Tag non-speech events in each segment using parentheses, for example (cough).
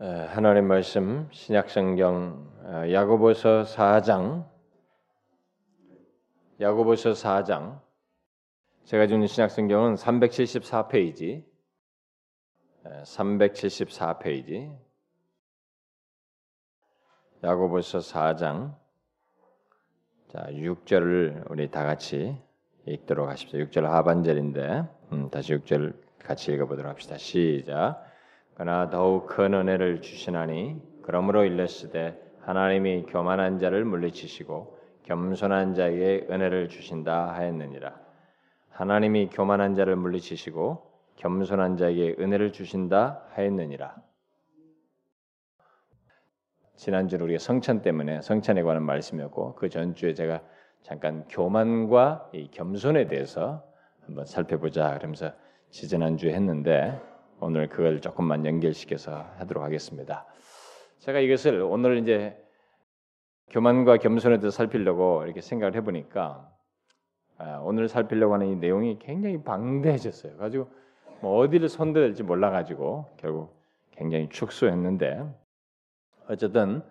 하나님 말씀 신약성경 어, 야고보서 4장 야고보서 4장 제가 주는 신약성경은 374페이지 374페이지 야고보서 4장 자 6절을 우리 다 같이 읽도록 하십시오. 6절 하반절인데 음, 다시 6절 같이 읽어보도록 합시다. 시작. 그러나 더욱 큰 은혜를 주시나니 그러므로 일렀으되 하나님이 교만한 자를 물리치시고 겸손한 자에게 은혜를 주신다 하였느니라. 하나님이 교만한 자를 물리치시고 겸손한 자에게 은혜를 주신다 하였느니라. 지난주 우리가 성찬 때문에 성찬에 관한 말씀이었고 그 전주에 제가 잠깐 교만과 이 겸손에 대해서 한번 살펴보자 그러면서 지지난주에 했는데 오늘 그걸 조금만 연결시켜서 하도록 하겠습니다. 제가 이것을 오늘 이제 교만과 겸손에 대해서 살피려고 이렇게 생각을 해보니까 아, 오늘 살피려고 하는 이 내용이 굉장히 방대해졌어요. 가지고 뭐 어디를 손대야 될지 몰라가지고 결국 굉장히 축소했는데 어쨌든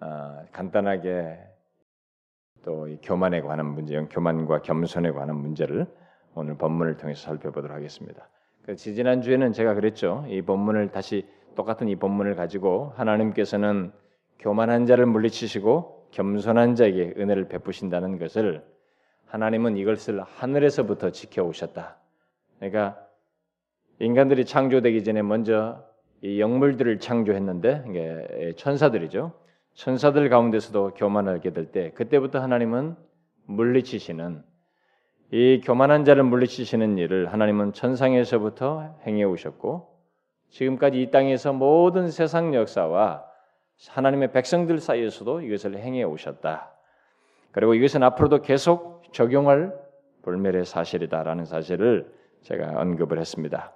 어, 간단하게 또 교만에 관한 문제, 교만과 겸손에 관한 문제를 오늘 본문을 통해서 살펴보도록 하겠습니다. 그 지난 주에는 제가 그랬죠. 이 본문을 다시 똑같은 이 본문을 가지고 하나님께서는 교만한 자를 물리치시고 겸손한 자에게 은혜를 베푸신다는 것을 하나님은 이것을 하늘에서부터 지켜오셨다. 그러니까 인간들이 창조되기 전에 먼저 이 영물들을 창조했는데 천사들이죠. 천사들 가운데서도 교만하게 될 때 그때부터 하나님은 물리치시는 이 교만한 자를 물리치시는 일을 하나님은 천상에서부터 행해 오셨고 지금까지 이 땅에서 모든 세상 역사와 하나님의 백성들 사이에서도 이것을 행해 오셨다. 그리고 이것은 앞으로도 계속 적용할 불멸의 사실이다라는 사실을 제가 언급을 했습니다.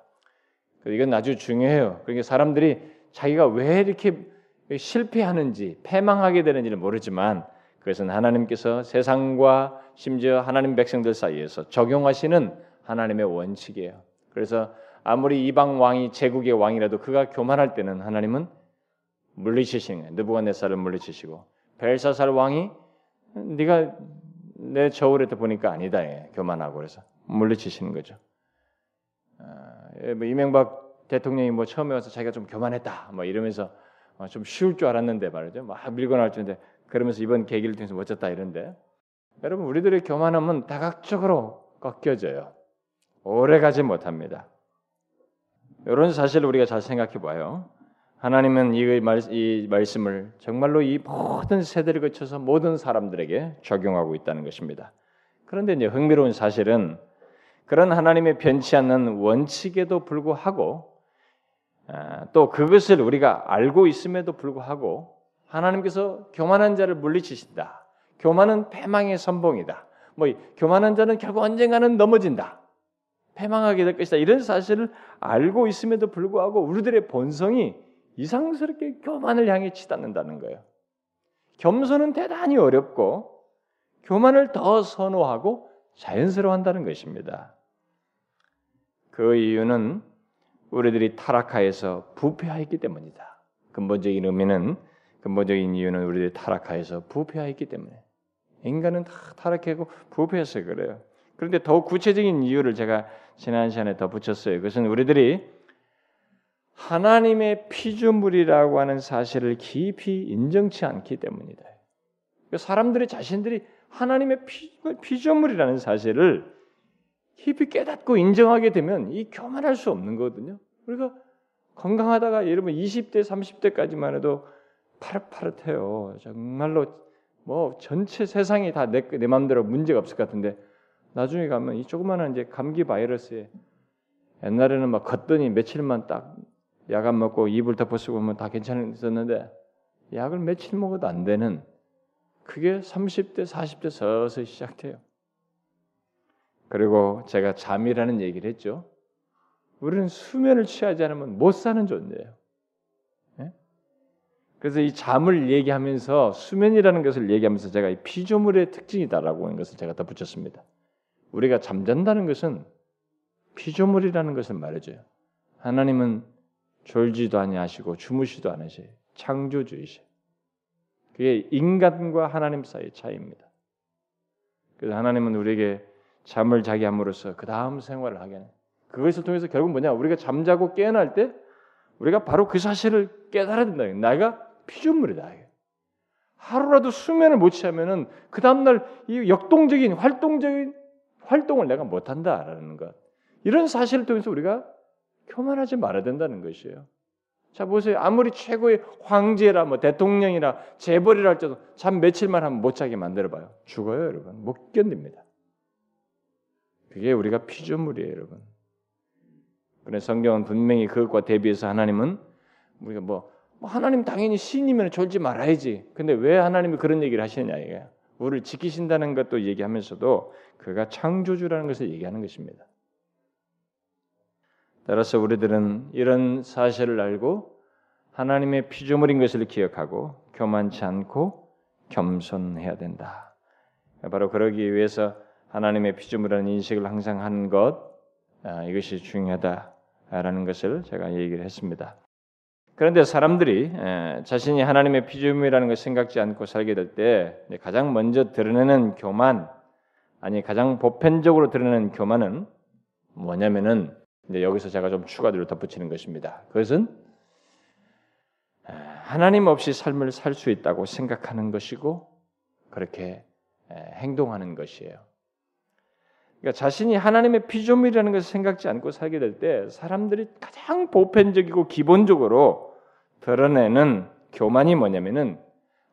이건 아주 중요해요. 그러니까 사람들이 자기가 왜 이렇게 실패하는지 패망하게 되는지를 모르지만 그것은 하나님께서 세상과 심지어 하나님 백성들 사이에서 적용하시는 하나님의 원칙이에요. 그래서 아무리 이방 왕이 제국의 왕이라도 그가 교만할 때는 하나님은 물리치시는 거예요. 느부갓네살을 물리치시고 벨사살 왕이 네가 내 저울에 보니까 아니다. 예. 교만하고 그래서 물리치시는 거죠. 아, 예, 뭐 이명박 대통령이 뭐 처음에 와서 자기가 좀 교만했다. 뭐 이러면서 어, 좀 쉬울 줄 알았는데 말이죠. 막 밀고 나올 텐데 그러면서 이번 계기를 통해서 멋졌다 이런데 여러분 우리들의 교만함은 다각적으로 꺾여져요. 오래 가지 못합니다. 이런 사실을 우리가 잘 생각해 봐요. 하나님은 이, 말, 이 말씀을 정말로 이 모든 세대를 거쳐서 모든 사람들에게 적용하고 있다는 것입니다. 그런데 이제 흥미로운 사실은 그런 하나님의 변치 않는 원칙에도 불구하고 아, 또 그것을 우리가 알고 있음에도 불구하고 하나님께서 교만한 자를 물리치신다. 교만은 패망의 선봉이다. 뭐 교만한 자는 결국 언젠가는 넘어진다. 패망하게 될 것이다. 이런 사실을 알고 있음에도 불구하고 우리들의 본성이 이상스럽게 교만을 향해 치닫는다는 거예요. 겸손은 대단히 어렵고 교만을 더 선호하고 자연스러워한다는 것입니다. 그 이유는 우리들이 타락하여서 부패하였기 때문이다. 근본적인 의미는 근본적인 이유는 우리들이 타락하여서 부패하였기 때문에 인간은 다 타락하고 부패해서 그래요. 그런데 더 구체적인 이유를 제가 지난 시간에 더 붙였어요. 그것은 우리들이 하나님의 피조물이라고 하는 사실을 깊이 인정치 않기 때문이다. 사람들이 자신들이 하나님의 피조물이라는 사실을 깊이 깨닫고 인정하게 되면 이 교만할 수 없는 거거든요. 우리가 건강하다가 여러분 20대, 30대까지만 해도 파릇파릇해요. 정말로 뭐 전체 세상이 다내 내 마음대로 문제가 없을 것 같은데 나중에 가면 이 조그마한 이제 감기 바이러스에 옛날에는 막 걷더니 며칠만 딱 약 안 먹고 이불 덮어 쓰고 하면 다 괜찮았었는데 약을 며칠 먹어도 안 되는 그게 30대, 40대 서서히 시작돼요. 그리고 제가 잠이라는 얘기를 했죠. 우리는 수면을 취하지 않으면 못 사는 존재예요. 예? 그래서 이 잠을 얘기하면서 수면이라는 것을 얘기하면서 제가 이 피조물의 특징이다라고 하는 것을 제가 덧 붙였습니다. 우리가 잠잔다는 것은 피조물이라는 것을 말해줘요. 하나님은 졸지도 아니하시고 주무시도 않으시 창조주이시. 그게 인간과 하나님 사이의 차이입니다. 그래서 하나님은 우리에게 잠을 자게 함으로써 그 다음 생활을 하게 하는. 그것을 통해서 결국 뭐냐? 우리가 잠자고 깨어날 때 우리가 바로 그 사실을 깨달아야 된다. 내가 피조물이다. 하루라도 수면을 못 취하면은 그 다음날 이 역동적인 활동적인 활동을 내가 못한다라는 것. 이런 사실을 통해서 우리가 교만하지 말아야 된다는 것이에요. 자 보세요. 아무리 최고의 황제라 뭐 대통령이라 재벌이라 할지라도 잠 며칠만 하면 못 자게 만들어 봐요. 죽어요, 여러분. 못 견딥니다. 그게 우리가 피조물이에요, 여러분. 그래서 성경은 분명히 그것과 대비해서 하나님은 우리가 뭐, 뭐 하나님 당연히 신이면 졸지 말아야지. 근데 왜 하나님이 그런 얘기를 하시느냐 이게 우리를 지키신다는 것도 얘기하면서도 그가 창조주라는 것을 얘기하는 것입니다. 따라서 우리들은 이런 사실을 알고 하나님의 피조물인 것을 기억하고 교만치 않고 겸손해야 된다. 바로 그러기 위해서 하나님의 피조물이라는 인식을 항상 하는 것 아, 이것이 중요하다라는 것을 제가 얘기를 했습니다. 그런데 사람들이 자신이 하나님의 피조물이라는 것을 생각지 않고 살게 될 때 가장 먼저 드러내는 교만 아니 가장 보편적으로 드러내는 교만은 뭐냐면은 여기서 제가 좀 추가로 덧붙이는 것입니다. 그것은 하나님 없이 삶을 살 수 있다고 생각하는 것이고 그렇게 행동하는 것이에요. 그러니까 자신이 하나님의 피조물이라는 것을 생각지 않고 살게 될 때 사람들이 가장 보편적이고 기본적으로 드러내는 교만이 뭐냐면은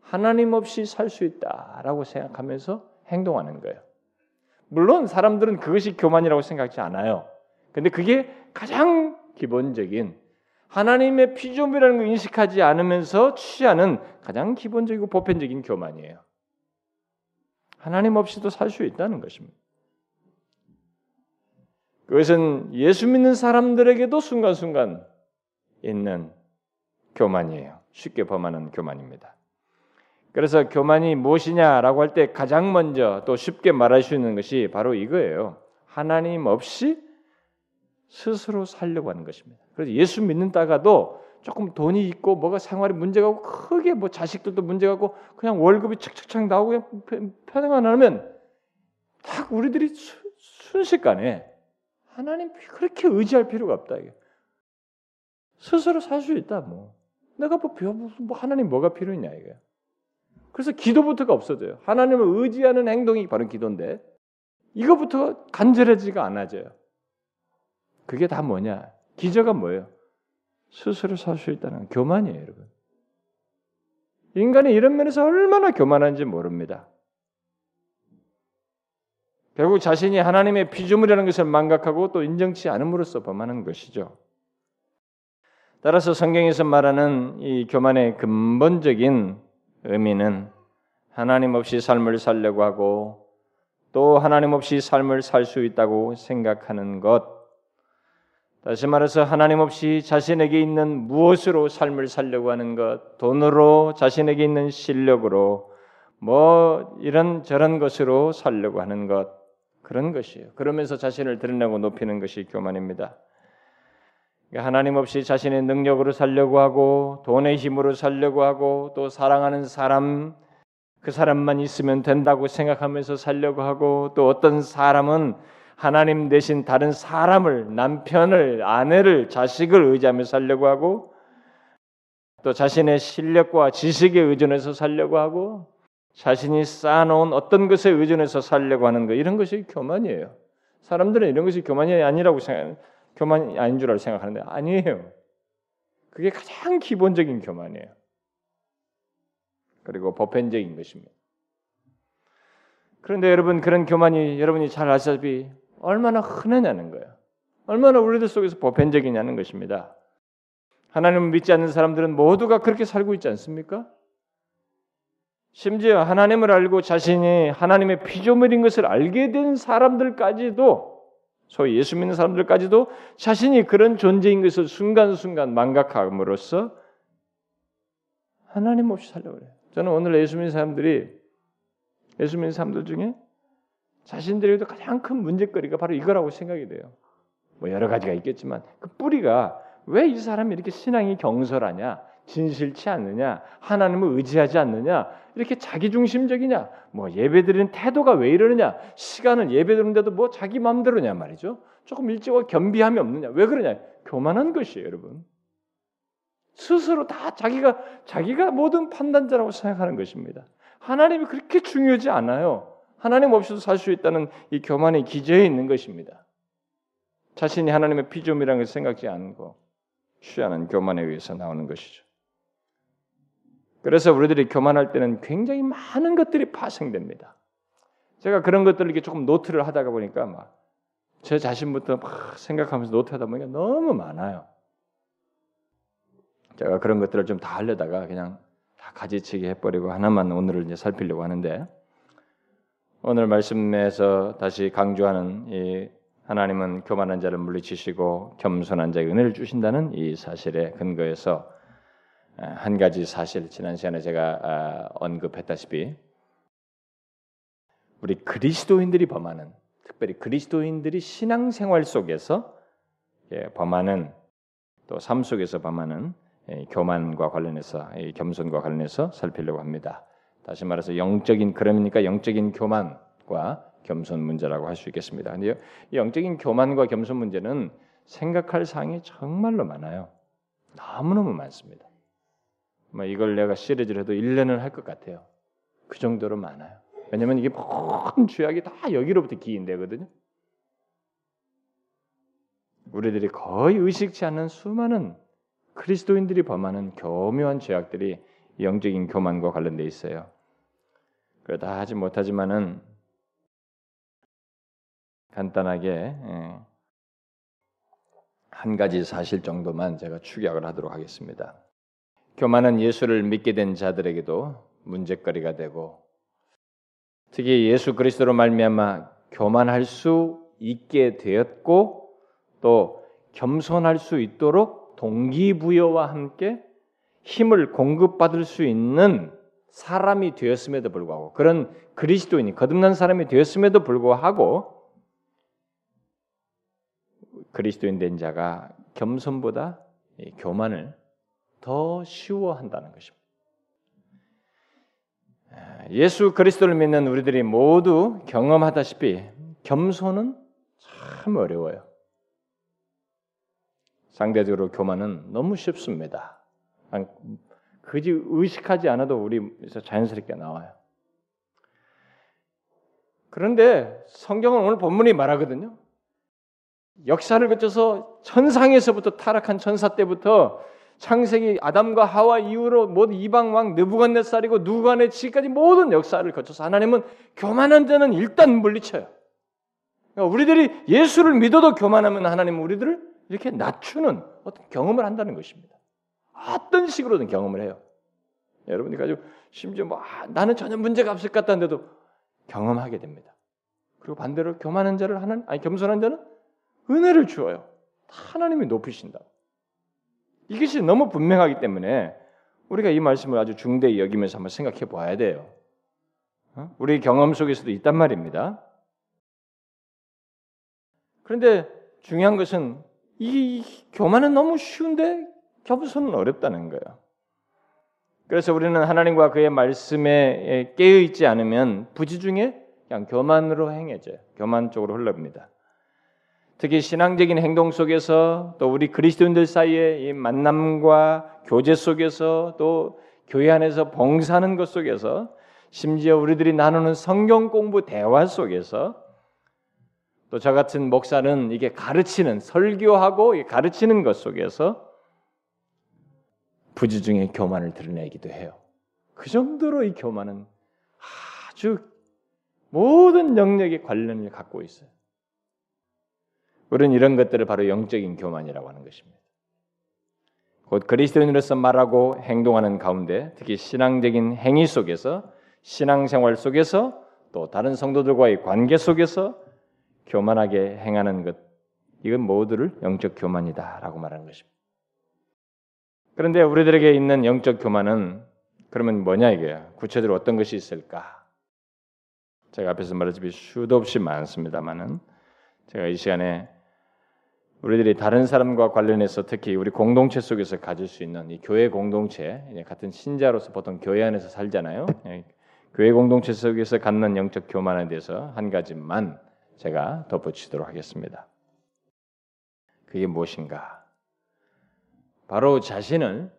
하나님 없이 살 수 있다라고 생각하면서 행동하는 거예요. 물론 사람들은 그것이 교만이라고 생각지 않아요. 근데 그게 가장 기본적인 하나님의 피조물이라는 걸 인식하지 않으면서 취하는 가장 기본적이고 보편적인 교만이에요. 하나님 없이도 살 수 있다는 것입니다. 그것은 예수 믿는 사람들에게도 순간순간 있는 교만이에요. 쉽게 범하는 교만입니다. 그래서 교만이 무엇이냐라고 할 때 가장 먼저 또 쉽게 말할 수 있는 것이 바로 이거예요. 하나님 없이 스스로 살려고 하는 것입니다. 그래서 예수 믿는다가도 조금 돈이 있고 뭐가 생활에 문제가 고 크게 뭐 자식들도 문제가 고 그냥 월급이 착착착 나오고 편행만 하면 딱 우리들이 수, 순식간에 하나님 그렇게 의지할 필요가 없다 이게 스스로 살 수 있다 뭐 내가 뭐, 뭐 하나님 뭐가 필요했냐 이게 그래서 기도부터가 없어져요 하나님을 의지하는 행동이 바로 기도인데 이거부터 간절해지가 않아져요 그게 다 뭐냐? 기저가 뭐예요? 스스로 살 수 있다는 교만이에요, 여러분. 인간이 이런 면에서 얼마나 교만한지 모릅니다. 결국 자신이 하나님의 피조물이라는 것을 망각하고 또 인정치 않음으로써 범하는 것이죠. 따라서 성경에서 말하는 이 교만의 근본적인 의미는 하나님 없이 삶을 살려고 하고 또 하나님 없이 삶을 살 수 있다고 생각하는 것, 다시 말해서 하나님 없이 자신에게 있는 무엇으로 삶을 살려고 하는 것, 돈으로 자신에게 있는 실력으로 뭐 이런 저런 것으로 살려고 하는 것 그런 것이에요. 그러면서 자신을 드러내고 높이는 것이 교만입니다. 그러니까 하나님 없이 자신의 능력으로 살려고 하고 돈의 힘으로 살려고 하고 또 사랑하는 사람 그 사람만 있으면 된다고 생각하면서 살려고 하고 또 어떤 사람은 하나님 대신 다른 사람을 남편을 아내를 자식을 의지하며 살려고 하고 또 자신의 실력과 지식에 의존해서 살려고 하고 자신이 쌓아놓은 어떤 것에 의존해서 살려고 하는 것 이런 것이 교만이에요. 사람들은 이런 것이 교만이 아니라고 생각, 교만이 아닌 줄 알고 생각하는데 아니에요. 그게 가장 기본적인 교만이에요. 그리고 보편적인 것입니다. 그런데 여러분 그런 교만이 여러분이 잘 아시다시피 얼마나 흔하냐는 거예요. 얼마나 우리들 속에서 보편적이냐는 것입니다. 하나님을 믿지 않는 사람들은 모두가 그렇게 살고 있지 않습니까? 심지어 하나님을 알고 자신이 하나님의 피조물인 것을 알게 된 사람들까지도 소위 예수 믿는 사람들까지도 자신이 그런 존재인 것을 순간순간 망각함으로써 하나님 없이 살려고 그래요. 저는 오늘 예수 믿는 사람들이 예수 믿는 사람들 중에 자신들에게도 가장 큰 문제거리가 바로 이거라고 생각이 돼요. 뭐 여러 가지가 있겠지만 그 뿌리가 왜 이 사람이 이렇게 신앙이 경솔하냐? 진실치 않느냐? 하나님을 의지하지 않느냐? 이렇게 자기중심적이냐? 뭐 예배드리는 태도가 왜 이러느냐? 시간은 예배드리는데도 뭐 자기 마음대로냐 말이죠. 조금 일찍 와 겸비함이 없느냐? 왜 그러냐? 교만한 것이에요, 여러분. 스스로 다 자기가 자기가 모든 판단자라고 생각하는 것입니다. 하나님이 그렇게 중요하지 않아요. 하나님 없이도 살 수 있다는 이 교만의 기저에 있는 것입니다. 자신이 하나님의 피조물이라는 것을 생각지 않고 취하는 교만에 의해서 나오는 것이죠. 그래서 우리들이 교만할 때는 굉장히 많은 것들이 파생됩니다. 제가 그런 것들을 이렇게 조금 노트를 하다가 보니까 막 제 자신부터 막 생각하면서 노트하다 보니까 너무 많아요. 제가 그런 것들을 좀 다 하려다가 그냥 다 가지치기 해버리고 하나만 오늘을 이제 살피려고 하는데 오늘 말씀에서 다시 강조하는 이 하나님은 교만한 자를 물리치시고 겸손한 자에게 은혜를 주신다는 이 사실에 근거해서 한 가지 사실 지난 시간에 제가 아, 언급했다시피 우리 그리스도인들이 범하는 특별히 그리스도인들이 신앙생활 속에서 예, 범하는 또 삶 속에서 범하는 예, 교만과 관련해서 겸손과 관련해서 살피려고 합니다. 다시 말해서 영적인 그러니까 영적인 교만과 겸손 문제라고 할 수 있겠습니다. 근데 영적인 교만과 겸손 문제는 생각할 사항이 정말로 많아요. 너무너무 많습니다. 뭐 이걸 내가 시리즈를 해도 1년을 할것 같아요. 그 정도로 많아요. 왜냐면 이게 모든 죄악이 다 여기로부터 기인되거든요. 우리들이 거의 의식치 않는 수많은 그리스도인들이 범하는 교묘한 죄악들이 영적인 교만과 관련돼 있어요. 그다 하지 못하지만은 간단하게 예, 한 가지 사실 정도만 제가 축약을 하도록 하겠습니다. 교만은 예수를 믿게 된 자들에게도 문제거리가 되고 특히 예수 그리스도로 말미암아 교만할 수 있게 되었고 또 겸손할 수 있도록 동기부여와 함께 힘을 공급받을 수 있는 사람이 되었음에도 불구하고 그런 그리스도인이 거듭난 사람이 되었음에도 불구하고 그리스도인 된 자가 겸손보다 교만을 더 쉬워한다는 것입니다. 예수 그리스도를 믿는 우리들이 모두 경험하다시피 겸손은 참 어려워요. 상대적으로 교만은 너무 쉽습니다. 그지 의식하지 않아도 우리에서 자연스럽게 나와요. 그런데 성경은 오늘 본문이 말하거든요. 역사를 거쳐서 천상에서부터 타락한 천사 때부터 창세기 아담과 하와 이후로 모든 이방 왕 느부갓네살이고 누가네지까지 모든 역사를 거쳐서 하나님은 교만한 자는 일단 물리쳐요. 그러니까 우리들이 예수를 믿어도 교만하면 하나님은 우리들을 이렇게 낮추는 어떤 경험을 한다는 것입니다. 어떤 식으로든 경험을 해요. 여러분이 가지고 심지어 뭐 아, 나는 전혀 문제가 없을 것 같다는데도 경험하게 됩니다. 그리고 반대로 교만한 자를 하는 아니 겸손한 자는 은혜를 주어요. 하나님이 높이신다. 이것이 너무 분명하기 때문에 우리가 이 말씀을 아주 중대히 여기면서 한번 생각해 봐야 돼요. 어? 우리 경험 속에서도 있단 말입니다. 그런데 중요한 것은 이 교만은 너무 쉬운데 겸손은 어렵다는 거예요. 그래서 우리는 하나님과 그의 말씀에 깨어 있지 않으면 부지 중에 그냥 교만으로 행해져요. 교만 쪽으로 흘러갑니다. 특히 신앙적인 행동 속에서 또 우리 그리스도인들 사이의 이 만남과 교제 속에서 또 교회 안에서 봉사하는 것 속에서 심지어 우리들이 나누는 성경 공부 대화 속에서 또 저 같은 목사는 이게 가르치는 설교하고 가르치는 것 속에서 부지 중에 교만을 드러내기도 해요. 그 정도로 이 교만은 아주 모든 영역에 관련을 갖고 있어요. 우리는 이런 것들을 바로 영적인 교만이라고 하는 것입니다. 곧 그리스도인으로서 말하고 행동하는 가운데 특히 신앙적인 행위 속에서 신앙생활 속에서 또 다른 성도들과의 관계 속에서 교만하게 행하는 것 이건 모두를 영적 교만이다라고 말하는 것입니다. 그런데 우리들에게 있는 영적 교만은 그러면 뭐냐 이게요. 구체적으로 어떤 것이 있을까? 제가 앞에서 말했듯이 수도 없이 많습니다만은 제가 이 시간에 우리들이 다른 사람과 관련해서 특히 우리 공동체 속에서 가질 수 있는 이 교회 공동체 같은 신자로서 보통 교회 안에서 살잖아요. 예, 교회 공동체 속에서 갖는 영적 교만에 대해서 한 가지만 제가 덧붙이도록 하겠습니다. 그게 무엇인가? 바로 자신을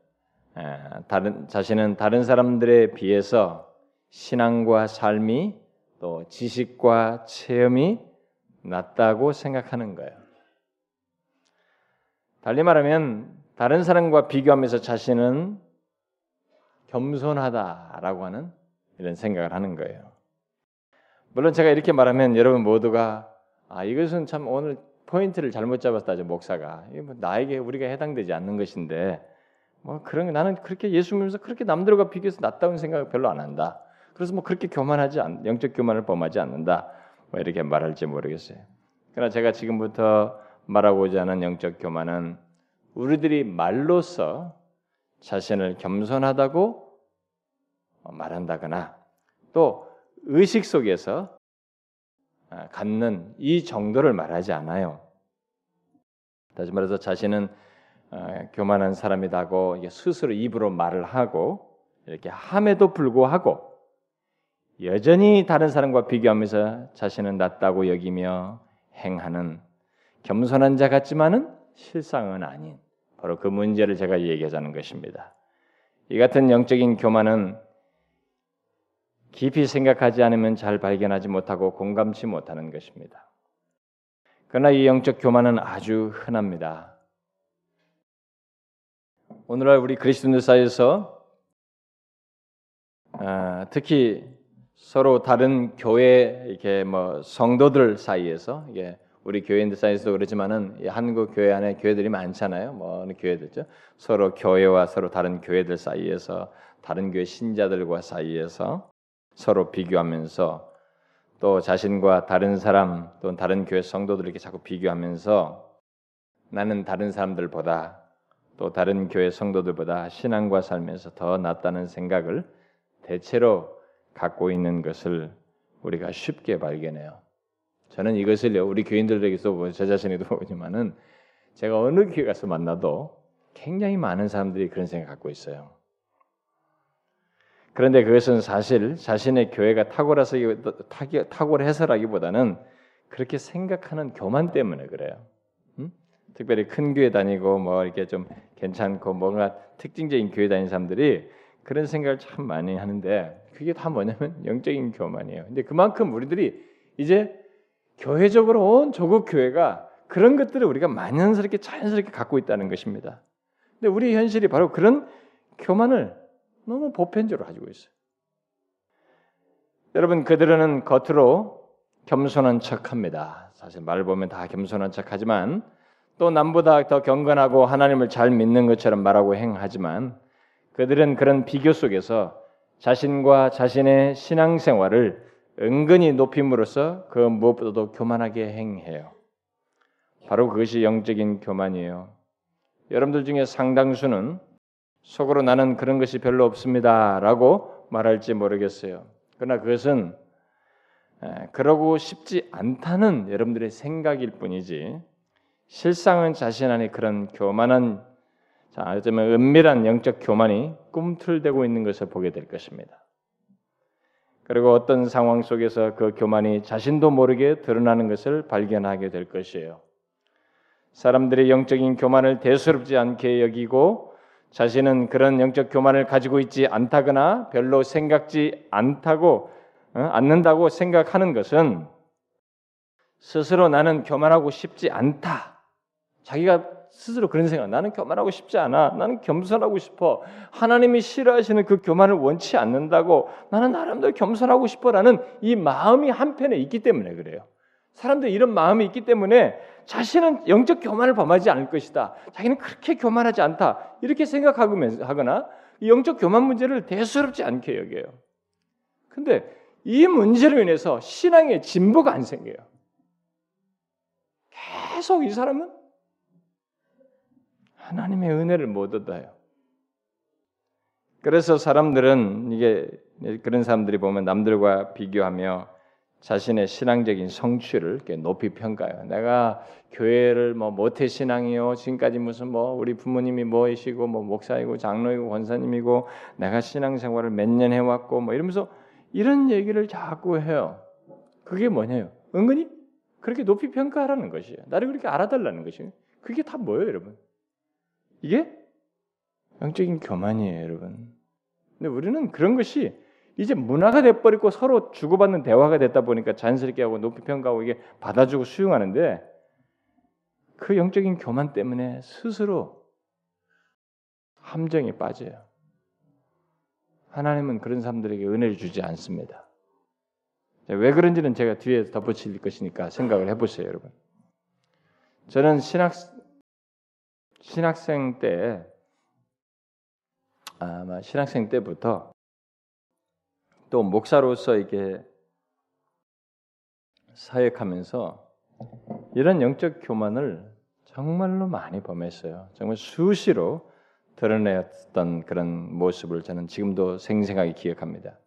다른 자신은 다른 사람들에 비해서 신앙과 삶이 또 지식과 체험이 낮다고 생각하는 거예요. 달리 말하면 다른 사람과 비교하면서 자신은 겸손하다라고 하는 이런 생각을 하는 거예요. 물론 제가 이렇게 말하면 여러분 모두가 아 이것은 참 오늘 포인트를 잘못 잡았다 저 목사가 뭐 나에게 우리가 해당되지 않는 것인데 뭐 그런 게 나는 그렇게 예수 믿으면서 그렇게 남들과 비교해서 낫다는 생각을 별로 안 한다. 그래서 뭐 그렇게 교만하지 않, 영적 교만을 범하지 않는다. 뭐 이렇게 말할지 모르겠어요. 그러나 제가 지금부터 말하고자 하는 영적 교만은 우리들이 말로써 자신을 겸손하다고 말한다거나 또 의식 속에서 아, 갖는 이 정도를 말하지 않아요. 다시 말해서 자신은 아, 교만한 사람이다고 스스로 입으로 말을 하고 이렇게 함에도 불구하고 여전히 다른 사람과 비교하면서 자신은 낫다고 여기며 행하는 겸손한 자 같지만은 실상은 아닌 바로 그 문제를 제가 얘기하자는 것입니다. 이 같은 영적인 교만은 깊이 생각하지 않으면 잘 발견하지 못하고 공감치 못하는 것입니다. 그러나 이 영적 교만은 아주 흔합니다. 오늘날 우리 그리스도인들 사이에서 아, 특히 서로 다른 교회 이렇게 뭐 성도들 사이에서 이게 우리 교회인들 사이에서도 그렇지만은 한국 교회 안에 교회들이 많잖아요. 뭐 어느 교회들죠. 서로 교회와 서로 다른 교회들 사이에서 다른 교회 신자들과 사이에서 서로 비교하면서 또 자신과 다른 사람 또 다른 교회 성도들 이렇게 자꾸 비교하면서 나는 다른 사람들보다 또 다른 교회 성도들보다 신앙과 삶에서 더 낫다는 생각을 대체로 갖고 있는 것을 우리가 쉽게 발견해요. 저는 이것을요 우리 교인들에게서 뭐제 자신에도 (laughs) 보지만은 제가 어느 교회 가서 만나도 굉장히 많은 사람들이 그런 생각 갖고 있어요. 그런데 그것은 사실 자신의 교회가 탁월해서 탁월해서라기보다는 그렇게 생각하는 교만 때문에 그래요. 음? 특별히 큰 교회 다니고 뭐 이렇게 좀 괜찮고 뭔가 특징적인 교회 다니는 사람들이 그런 생각을 참 많이 하는데 그게 다 뭐냐면 영적인 교만이에요. 근데 그만큼 우리들이 이제 교회적으로 온 조국 교회가 그런 것들을 우리가 만연스럽게 자연스럽게 갖고 있다는 것입니다. 근데 우리 현실이 바로 그런 교만을 너무 보편적으로 가지고 있어요. 여러분 그들은 겉으로 겸손한 척합니다. 사실 말 보면 다 겸손한 척하지만 또 남보다 더 경건하고 하나님을 잘 믿는 것처럼 말하고 행하지만 그들은 그런 비교 속에서 자신과 자신의 신앙생활을 은근히 높임으로써 그 무엇보다도 교만하게 행해요. 바로 그것이 영적인 교만이에요. 여러분들 중에 상당수는 속으로 나는 그런 것이 별로 없습니다 라고 말할지 모르겠어요. 그러나 그것은 그러고 싶지 않다는 여러분들의 생각일 뿐이지 실상은 자신 안에 그런 교만한 자, 어쩌면 은밀한 영적 교만이 꿈틀대고 있는 것을 보게 될 것입니다. 그리고 어떤 상황 속에서 그 교만이 자신도 모르게 드러나는 것을 발견하게 될 것이에요. 사람들의 영적인 교만을 대수롭지 않게 여기고 자신은 그런 영적 교만을 가지고 있지 않다거나 별로 생각지 않다고 어? 않는다고 생각하는 것은 스스로 나는 교만하고 싶지 않다. 자기가 스스로 그런 생각. 나는 교만하고 싶지 않아. 나는 겸손하고 싶어. 하나님이 싫어하시는 그 교만을 원치 않는다고 나는 나름대로 겸손하고 싶어라는 이 마음이 한편에 있기 때문에 그래요. 사람들 이런 마음이 있기 때문에 자신은 영적 교만을 범하지 않을 것이다. 자기는 그렇게 교만하지 않다. 이렇게 생각하거나 영적 교만 문제를 대수롭지 않게 여겨요. 근데 이 문제로 인해서 신앙의 진보가 안 생겨요. 계속 이 사람은 하나님의 은혜를 못 얻어요. 그래서 사람들은 이게 그런 사람들이 보면 남들과 비교하며 자신의 신앙적인 성취를 높이 평가해요. 내가 교회를 뭐 모태 신앙이요. 지금까지 무슨 뭐 우리 부모님이 뭐이시고 뭐 목사이고 장로이고 권사님이고 내가 신앙생활을 몇 년 해왔고 뭐 이러면서 이런 얘기를 자꾸 해요. 그게 뭐냐요? 은근히 그렇게 높이 평가하라는 것이에요. 나를 그렇게 알아달라는 것이에요. 그게 다 뭐예요, 여러분? 이게 영적인 교만이에요, 여러분. 근데 우리는 그런 것이 이제 문화가 돼버리고 서로 주고받는 대화가 됐다 보니까 자연스럽게 하고 높이 평가하고 이게 받아주고 수용하는데 그 영적인 교만 때문에 스스로 함정에 빠져요. 하나님은 그런 사람들에게 은혜를 주지 않습니다. 왜 그런지는 제가 뒤에 덧붙일 것이니까 생각을 해보세요, 여러분. 저는 신학 신학생 때 아마 신학생 때부터 또 목사로서 이게 사역하면서 이런 영적 교만을 정말로 많이 범했어요. 정말 수시로 드러냈던 그런 모습을 저는 지금도 생생하게 기억합니다.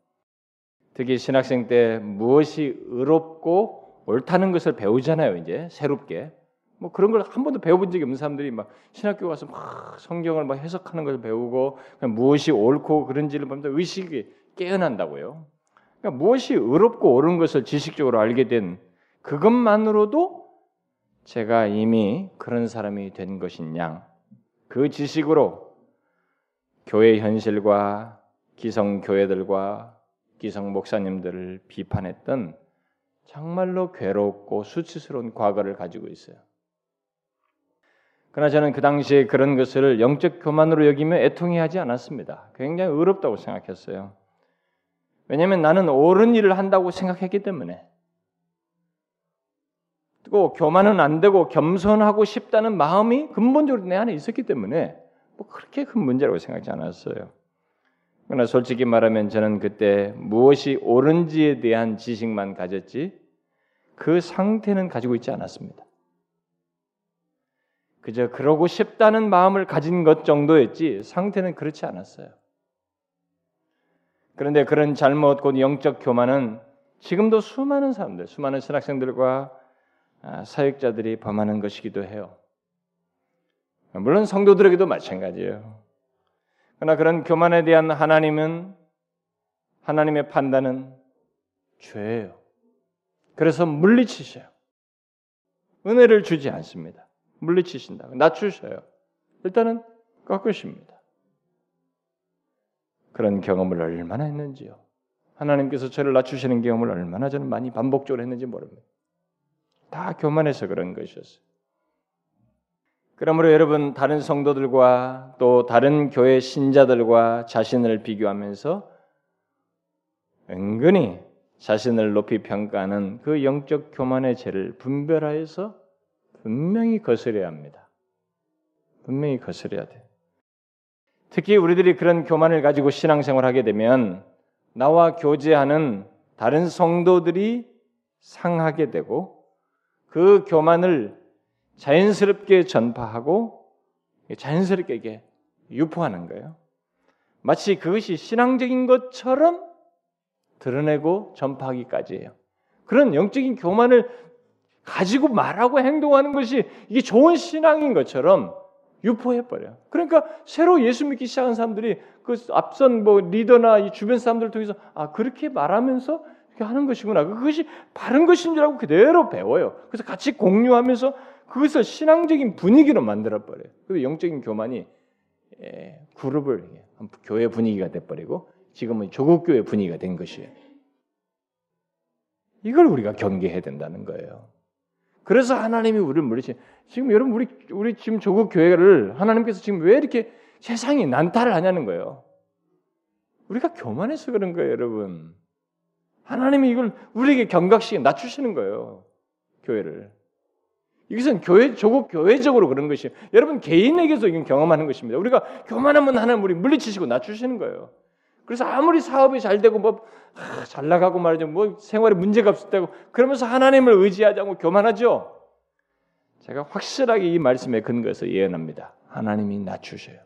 특히 신학생 때 무엇이 의롭고 옳다는 것을 배우잖아요. 이제 새롭게 뭐 그런 걸 한 번도 배워본 적이 없는 사람들이 막 신학교 가서 막 성경을 막 해석하는 것을 배우고 무엇이 옳고 그런지를 보면서 의식이 깨어난다고요. 그러니까 무엇이 의롭고 옳은 것을 지식적으로 알게 된 그것만으로도 제가 이미 그런 사람이 된 양, 그 지식으로 교회 현실과 기성 교회들과 기성 목사님들을 비판했던 정말로 괴롭고 수치스러운 과거를 가지고 있어요. 그러나 저는 그 당시에 그런 것을 영적 교만으로 여기며 애통해 하지 않았습니다. 굉장히 의롭다고 생각했어요. 왜냐하면 나는 옳은 일을 한다고 생각했기 때문에. 또 교만은 안 되고 겸손하고 싶다는 마음이 근본적으로 내 안에 있었기 때문에 뭐 그렇게 큰 문제라고 생각하지 않았어요. 그러나 솔직히 말하면 저는 그때 무엇이 옳은지에 대한 지식만 가졌지 그 상태는 가지고 있지 않았습니다. 그저 그러고 싶다는 마음을 가진 것 정도였지 상태는 그렇지 않았어요. 그런데 그런 잘못 곧 영적 교만은 지금도 수많은 사람들, 수많은 신학생들과 아, 사역자들이 범하는 것이기도 해요. 물론 성도들에게도 마찬가지예요. 그러나 그런 교만에 대한 하나님은 하나님의 판단은 죄예요. 그래서 물리치셔요. 은혜를 주지 않습니다. 물리치신다. 낮추셔요. 일단은 꺾으십니다. 그런 경험을 얼마나 했는지요. 하나님께서 저를 낮추시는 경험을 얼마나 저는 많이 반복적으로 했는지 모릅니다. 다 교만해서 그런 것이었어요. 그러므로 여러분 다른 성도들과 또 다른 교회 신자들과 자신을 비교하면서 은근히 자신을 높이 평가하는 그 영적 교만의 죄를 분별하여서 분명히 거스려야 합니다. 분명히 거스려야 돼. 특히 우리들이 그런 교만을 가지고 신앙생활 하게 되면 나와 교제하는 다른 성도들이 상하게 되고 그 교만을 자연스럽게 전파하고 자연스럽게 유포하는 거예요. 마치 그것이 신앙적인 것처럼 드러내고 전파하기까지예요. 그런 영적인 교만을 가지고 말하고 행동하는 것이 이게 좋은 신앙인 것처럼 유포해 버려. 그러니까 새로 예수 믿기 시작한 사람들이 그 앞선 뭐 리더나 이 주변 사람들 을 통해서 아 그렇게 말하면서 이렇게 하는 것이구나. 그것이 바른 것인 줄 알고 그대로 배워요. 그래서 같이 공유하면서 그것을 신앙적인 분위기로 만들어 버려요. 그 영적인 교만이 예, 그룹을 교회 분위기가 돼 버리고 지금은 조국 교회 분위기가 된 것이에요. 이걸 우리가 경계해야 된다는 거예요. 그래서 하나님이 우리를 물리치. 지금 여러분 우리 우리 지금 조국 교회를 하나님께서 지금 왜 이렇게 세상이 난타를 하냐는 거예요. 우리가 교만해서 그런 거예요, 여러분. 하나님이 이걸 우리에게 경각시켜 낮추시는 거예요. 교회를. 이것은 교회 조국 교회적으로 그런 것이 여러분 개인에게서 이건 경험하는 것입니다. 우리가 교만하면 하나님 우리 물리치시고 낮추시는 거예요. 그래서 아무리 사업이 잘 되고 뭐잘 아, 나가고 말이죠. 뭐 생활에 문제가 없었다고 그러면서 하나님을 의지하지 않고 교만하죠. 제가 확실하게 이 말씀에 근거해서 예언합니다. 하나님이 낮추셔요.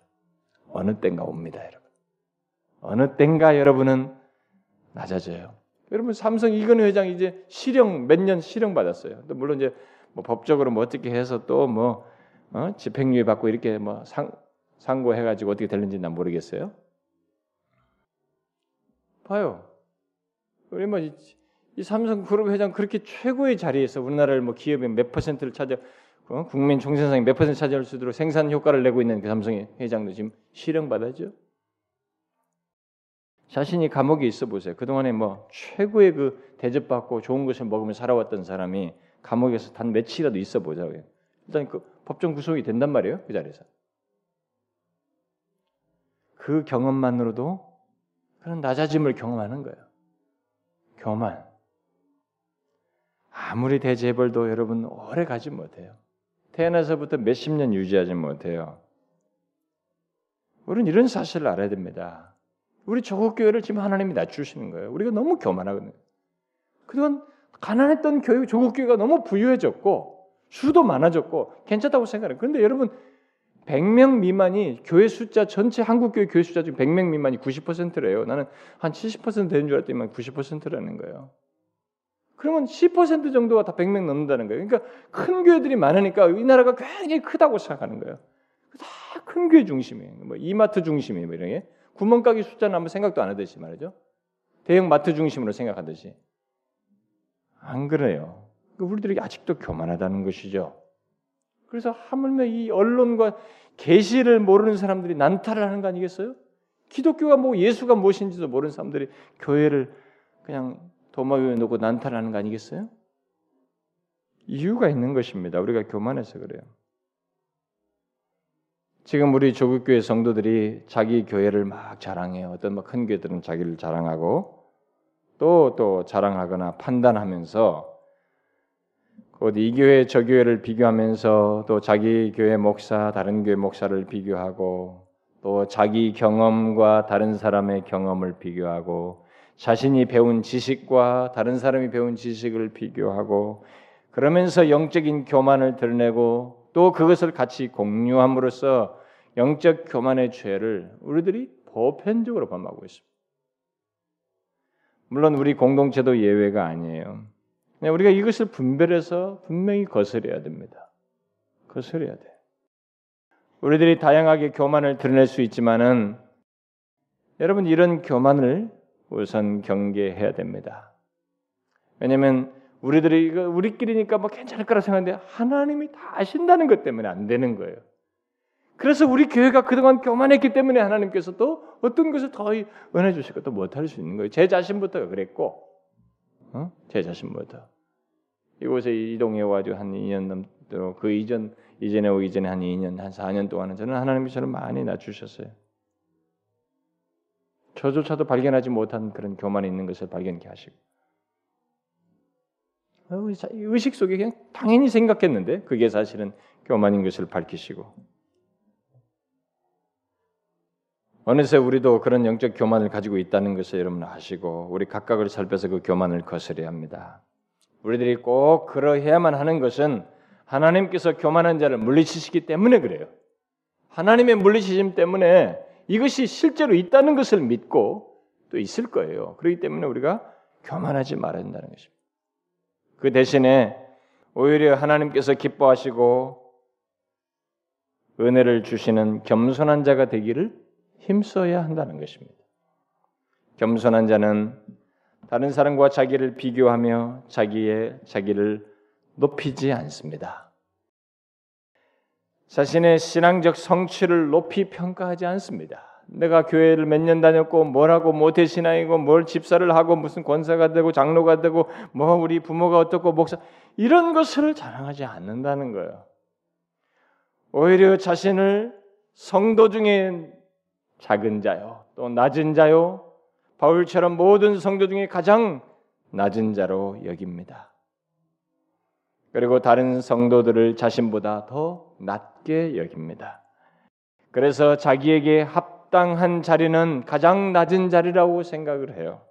어느 땐가 옵니다, 여러분. 어느 땐가 여러분은 낮아져요. 여러분 삼성 이건희 회장 이제 실형 몇 년 실형 받았어요. 또 물론 이제 뭐 법적으로 뭐 어떻게 해서 또뭐 어? 집행유예 받고 이렇게 뭐 상, 상고해가지고 어떻게 될는지 난 모르겠어요. 봐요. 우리 뭐이 이 삼성 그룹 회장 그렇게 최고의 자리에서 우리나라를 뭐 기업의 몇 퍼센트를 차지 어? 국민 총생산의 몇 퍼센트 차지할 수 있도록 생산 효과를 내고 있는 그 삼성의 회장도 지금 실형 받았죠. 자신이 감옥에 있어 보세요. 그동안에 뭐 최고의 그 대접받고 좋은 것을 먹으며 살아왔던 사람이 감옥에서 단 며칠이라도 있어 보자고요. 일단 그 법정 구속이 된단 말이에요. 그 자리에서. 그 경험만으로도 그런 낮아짐을 경험하는 거예요. 교만. 아무리 대재벌도 여러분 오래 가지 못해요. 태어나서부터 몇십 년 유지하지 못해요. 우리는 이런 사실을 알아야 됩니다. 우리 조국 교회를 지금 하나님이 낮추시는 거예요. 우리가 너무 교만하거든요. 그동안 가난했던 교회 조국 교회가 너무 부유해졌고 수도 많아졌고 괜찮다고 생각해요. 그런데 여러분 100명 미만이 교회 숫자 전체 한국 교회 교회 숫자 중 100명 미만이 90%래요. 나는 한 70% 되는 줄 알았더니 90%라는 거예요. 그러면 10% 정도가 다 100명 넘는다는 거예요. 그러니까 큰 교회들이 많으니까 이 나라가 굉장히 크다고 생각하는 거예요. 다 큰 교회 중심이에요. 뭐 이마트 중심이에요. 뭐 이런 게. 구멍가게 숫자는 아무 생각도 안 하듯이 말이죠. 대형 마트 중심으로 생각하듯이. 안 그래요. 우리들이 아직도 교만하다는 것이죠. 그래서 하물며 이 언론과 계시를 모르는 사람들이 난타를 하는 거 아니겠어요? 기독교가 뭐 예수가 무엇인지도 모르는 사람들이 교회를 그냥 도마 위에 놓고 난타를 하는 거 아니겠어요? 이유가 있는 것입니다. 우리가 교만해서 그래요. 지금 우리 조국 교회 성도들이 자기 교회를 막 자랑해요. 어떤 큰 교회들은 자기를 자랑하고 또또 자랑하거나 판단하면서 이 교회 저 교회를 비교하면서 또 자기 교회 목사 다른 교회 목사를 비교하고 또 자기 경험과 다른 사람의 경험을 비교하고 자신이 배운 지식과 다른 사람이 배운 지식을 비교하고 그러면서 영적인 교만을 드러내고 또 그것을 같이 공유함으로써 영적 교만의 죄를 우리들이 보편적으로 범하고 있습니다. 물론 우리 공동체도 예외가 아니에요. 우리가 이것을 분별해서 분명히 거스려야 됩니다. 거스려야 돼. 우리들이 다양하게 교만을 드러낼 수 있지만은 여러분 이런 교만을 우선 경계해야 됩니다. 왜냐하면 우리들이 이거 우리끼리니까 뭐 괜찮을 거라 생각하는데 하나님이 다 아신다는 것 때문에 안 되는 거예요. 그래서 우리 교회가 그동안 교만했기 때문에 하나님께서 또 어떤 것을 더 은혜 주실 것도 못할 수 있는 거예요. 제 자신부터 그랬고, 어? 제 자신부터 이곳에 이동해 와가지고 한 2년 넘도록 그 이전 이전에 오기 전에 한 2년 한 4년 동안은 저는 하나님이 저를 많이 낮추셨어요. 저조차도 발견하지 못한 그런 교만이 있는 것을 발견케 하시고 어, 의식 속에 그냥 당연히 생각했는데 그게 사실은 교만인 것을 밝히시고 어느새 우리도 그런 영적 교만을 가지고 있다는 것을 여러분 아시고 우리 각각을 살펴서 그 교만을 거스려야 합니다. 우리들이 꼭 그러해야만 하는 것은 하나님께서 교만한 자를 물리치시기 때문에 그래요. 하나님의 물리치심 때문에 이것이 실제로 있다는 것을 믿고 또 있을 거예요. 그렇기 때문에 우리가 교만하지 말아야 된다는 것입니다. 그 대신에 오히려 하나님께서 기뻐하시고 은혜를 주시는 겸손한 자가 되기를 힘써야 한다는 것입니다. 겸손한 자는 다른 사람과 자기를 비교하며 자기의 자기를 높이지 않습니다. 자신의 신앙적 성취를 높이 평가하지 않습니다. 내가 교회를 몇 년 다녔고 뭘하고 모태 신앙이고 뭘 집사를 하고 무슨 권사가 되고 장로가 되고 뭐 우리 부모가 어떻고 목사 이런 것을 자랑하지 않는다는 거예요. 오히려 자신을 성도 중에 작은 자요, 또 낮은 자요, 바울처럼 모든 성도 중에 가장 낮은 자로 여깁니다. 그리고 다른 성도들을 자신보다 더 낮게 여깁니다. 그래서 자기에게 합당한 자리는 가장 낮은 자리라고 생각을 해요.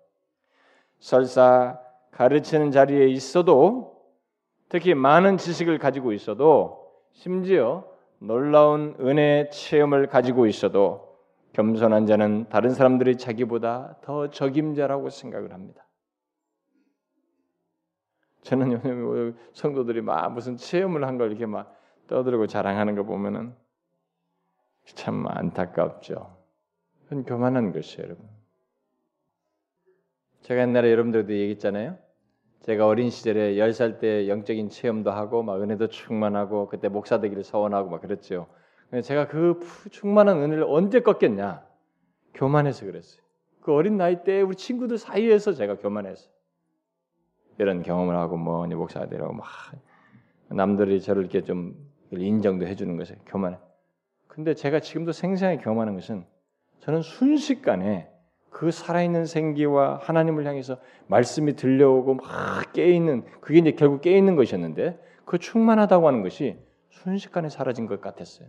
설사 가르치는 자리에 있어도 특히 많은 지식을 가지고 있어도 심지어 놀라운 은혜 체험을 가지고 있어도 겸손한 자는 다른 사람들이 자기보다 더 적임자라고 생각을 합니다. 저는 성도들이 막 무슨 체험을 한 걸 이렇게 막 떠들고 자랑하는 거 보면은 참 안타깝죠. 그건 교만한 것이에요, 여러분. 제가 옛날에 여러분들도 얘기했잖아요. 제가 어린 시절에 10살 때 영적인 체험도 하고 막 은혜도 충만하고 그때 목사 되기를 서원하고 막 그랬죠. 제가 그 충만한 은혜를 언제 꺾겠냐? 교만해서 그랬어요. 그 어린 나이 때 우리 친구들 사이에서 제가 교만해서 이런 경험을 하고 뭐 목사가 되라고 막 남들이 저를 이렇게 좀 인정도 해주는 것에 교만해. 근데 제가 지금도 생생하게 경험하는 것은 저는 순식간에 그 살아있는 생기와 하나님을 향해서 말씀이 들려오고 막 깨있는 그게 이제 결국 깨있는 것이었는데 그 충만하다고 하는 것이 순식간에 사라진 것 같았어요.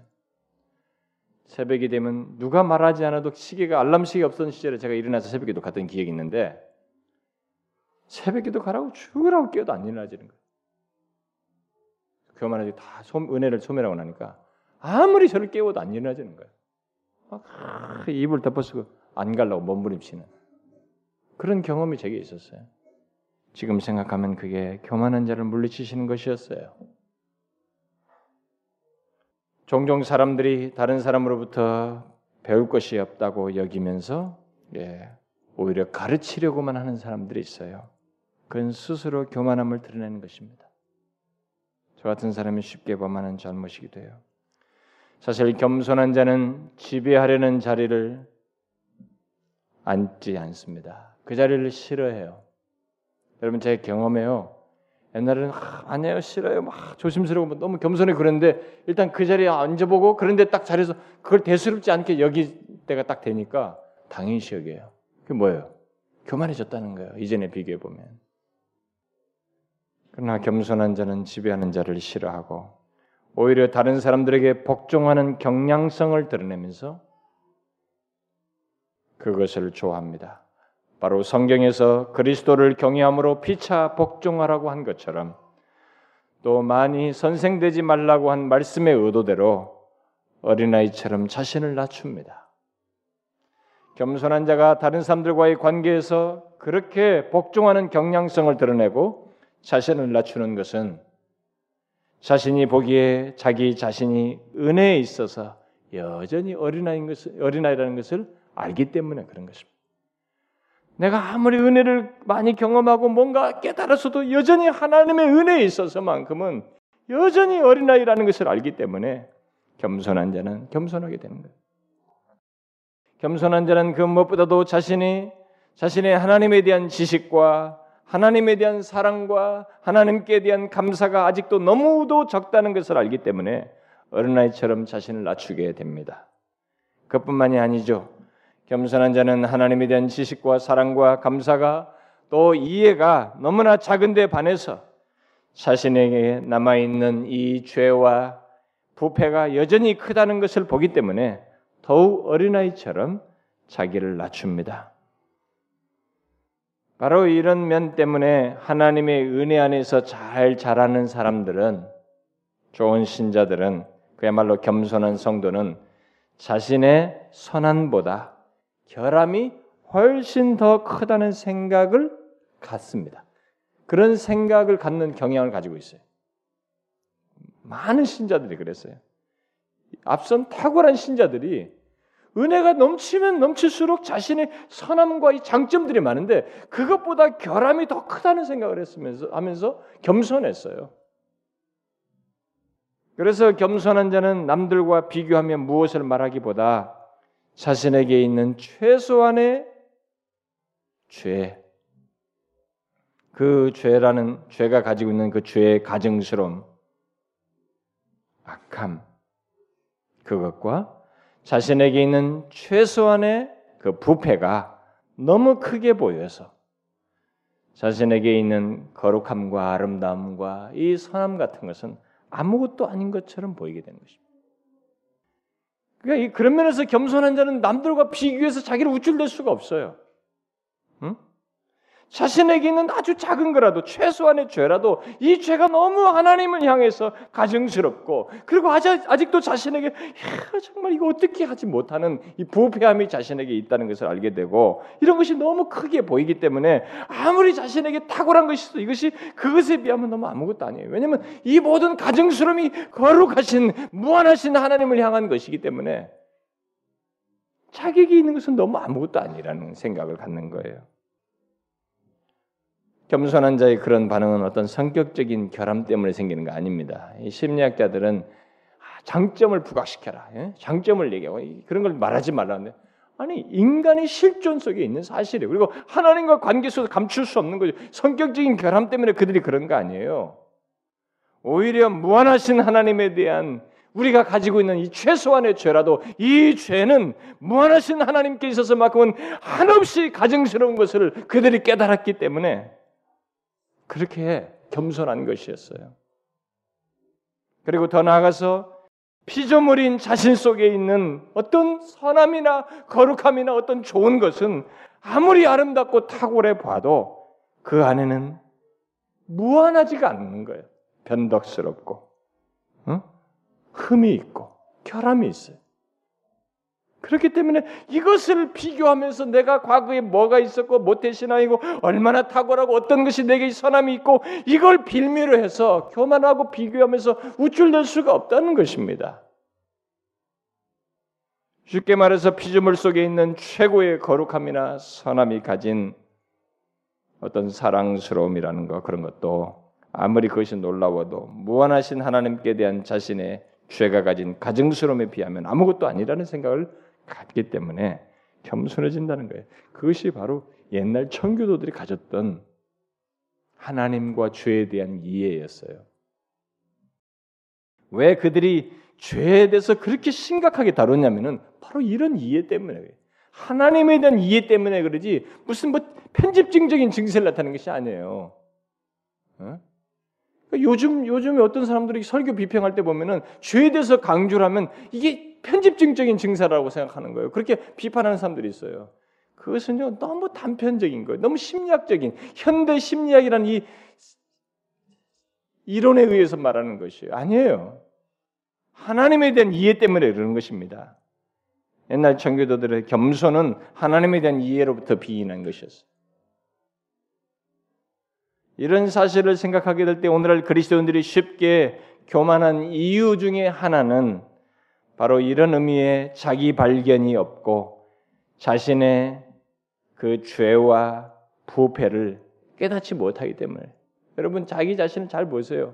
새벽이 되면 누가 말하지 않아도 시계가 알람 시계 없던 시절에 제가 일어나서 새벽에도 갔던 기억이 있는데 새벽에도 가라고 죽으라고 깨도 안 일어나지는 거예요. 교만하지 다 은혜를 소멸하고 나니까 아무리 저를 깨워도 안 일어나지는 거예요. 막 입을 덮어쓰고 안 가려고 몸부림치는 그런 경험이 제게 있었어요. 지금 생각하면 그게 교만한 자를 물리치시는 것이었어요. 종종 사람들이 다른 사람으로부터 배울 것이 없다고 여기면서 예, 오히려 가르치려고만 하는 사람들이 있어요. 그건 스스로 교만함을 드러내는 것입니다. 저 같은 사람이 쉽게 범하는 잘못이기도 해요. 사실 겸손한 자는 지배하려는 자리를 앉지 않습니다. 그 자리를 싫어해요. 여러분 제 경험에요. 옛날에는 아, 아니에요 싫어요 막 조심스러워 뭐 너무 겸손해 그런데 일단 그 자리에 앉아보고 그런데 딱 자리에서 그걸 대수롭지 않게 여기 때가 딱 되니까 당연시 여겨요. 그게 뭐예요? 교만해졌다는 거예요. 이전에 비교해 보면. 그러나 겸손한 자는 지배하는 자를 싫어하고 오히려 다른 사람들에게 복종하는 경량성을 드러내면서 그것을 좋아합니다. 바로 성경에서 그리스도를 경외함으로 피차 복종하라고 한 것처럼 또 많이 선생되지 말라고 한 말씀의 의도대로 어린아이처럼 자신을 낮춥니다. 겸손한 자가 다른 사람들과의 관계에서 그렇게 복종하는 경량성을 드러내고 자신을 낮추는 것은 자신이 보기에 자기 자신이 은혜에 있어서 여전히 어린아이인 것을, 어린아이라는 것을 알기 때문에 그런 것입니다. 내가 아무리 은혜를 많이 경험하고 뭔가 깨달았어도 여전히 하나님의 은혜에 있어서만큼은 여전히 어린아이라는 것을 알기 때문에 겸손한 자는 겸손하게 되는 거예요. 겸손한 자는 그 무엇보다도 자신이 자신의 하나님에 대한 지식과 하나님에 대한 사랑과 하나님께 대한 감사가 아직도 너무도 적다는 것을 알기 때문에 어린아이처럼 자신을 낮추게 됩니다. 그뿐만이 아니죠. 겸손한 자는 하나님에 대한 지식과 사랑과 감사가 또 이해가 너무나 작은데 반해서 자신에게 남아 있는 이 죄와 부패가 여전히 크다는 것을 보기 때문에 더욱 어린아이처럼 자기를 낮춥니다. 바로 이런 면 때문에 하나님의 은혜 안에서 잘 자라는 사람들은 좋은 신자들은 그야말로 겸손한 성도는 자신의 선한보다 결함이 훨씬 더 크다는 생각을 갖습니다. 그런 생각을 갖는 경향을 가지고 있어요. 많은 신자들이 그랬어요. 앞선 탁월한 신자들이 은혜가 넘치면 넘칠수록 자신의 선함과 이 장점들이 많은데 그것보다 결함이 더 크다는 생각을 했으면서 하면서 겸손했어요. 그래서 겸손한 자는 남들과 비교하며 무엇을 말하기보다 자신에게 있는 최소한의 죄, 그 죄라는 죄가 가지고 있는 그 죄의 가증스러움, 악함, 그것과 자신에게 있는 최소한의 그 부패가 너무 크게 보여서 자신에게 있는 거룩함과 아름다움과 이 선함 같은 것은 아무것도 아닌 것처럼 보이게 되는 것입니다. 그러니까 그런 면에서 겸손한 자는 남들과 비교해서 자기를 우쭐댈 수가 없어요. 응? 자신에게 있는 아주 작은 거라도 최소한의 죄라도 이 죄가 너무 하나님을 향해서 가증스럽고 그리고 아직, 아직도 자신에게 야, 정말 이거 어떻게 하지 못하는 이 부패함이 자신에게 있다는 것을 알게 되고 이런 것이 너무 크게 보이기 때문에 아무리 자신에게 탁월한 것이 있어도 이것이 그것에 비하면 너무 아무것도 아니에요. 왜냐하면 이 모든 가증스러움이 거룩하신 무한하신 하나님을 향한 것이기 때문에 자격이 있는 것은 너무 아무것도 아니라는 생각을 갖는 거예요. 겸손한 자의 그런 반응은 어떤 성격적인 결함 때문에 생기는 거 아닙니다. 이 심리학자들은 아, 장점을 부각시켜라, 예? 장점을 얘기하고 그런 걸 말하지 말라는데 아니 인간의 실존 속에 있는 사실이에요. 그리고 하나님과 관계 속에서 감출 수 없는 거죠. 성격적인 결함 때문에 그들이 그런 거 아니에요. 오히려 무한하신 하나님에 대한 우리가 가지고 있는 이 최소한의 죄라도 이 죄는 무한하신 하나님께 있어서만큼은 한없이 가증스러운 것을 그들이 깨달았기 때문에 그렇게 겸손한 것이었어요. 그리고 더 나아가서 피조물인 자신 속에 있는 어떤 선함이나 거룩함이나 어떤 좋은 것은 아무리 아름답고 탁월해 봐도 그 안에는 무한하지가 않는 거예요. 변덕스럽고, 응? 흠이 있고, 결함이 있어요. 그렇기 때문에 이것을 비교하면서 내가 과거에 뭐가 있었고 모태신앙이고 얼마나 탁월하고 어떤 것이 내게 선함이 있고 이걸 빌미로 해서 교만하고 비교하면서 우쭐댈 수가 없다는 것입니다. 쉽게 말해서 피조물 속에 있는 최고의 거룩함이나 선함이 가진 어떤 사랑스러움이라는 것 그런 것도 아무리 그것이 놀라워도 무한하신 하나님께 대한 자신의 죄가 가진 가증스러움에 비하면 아무것도 아니라는 생각을 갖기 때문에 겸손해진다는 거예요. 그것이 바로 옛날 청교도들이 가졌던 하나님과 죄에 대한 이해였어요. 왜 그들이 죄에 대해서 그렇게 심각하게 다뤘냐면은 바로 이런 이해 때문에 하나님에 대한 이해 때문에 그러지 무슨 뭐 편집증적인 증세를 나타내는 것이 아니에요. 어? 그러니까 요즘 요즘에 어떤 사람들이 설교 비평할 때 보면은 죄에 대해서 강조를 하면 이게 편집증적인 증사라고 생각하는 거예요. 그렇게 비판하는 사람들이 있어요. 그것은요 너무 단편적인 거예요. 너무 심리학적인 현대 심리학이라는 이 이론에 의해서 말하는 것이에요. 아니에요. 하나님에 대한 이해 때문에 그러는 것입니다. 옛날 청교도들의 겸손은 하나님에 대한 이해로부터 비인한 것이었어요. 이런 사실을 생각하게 될 때 오늘날 그리스도인들이 쉽게 교만한 이유 중에 하나는 바로 이런 의미의 자기 발견이 없고 자신의 그 죄와 부패를 깨닫지 못하기 때문에 여러분 자기 자신을 잘 보세요.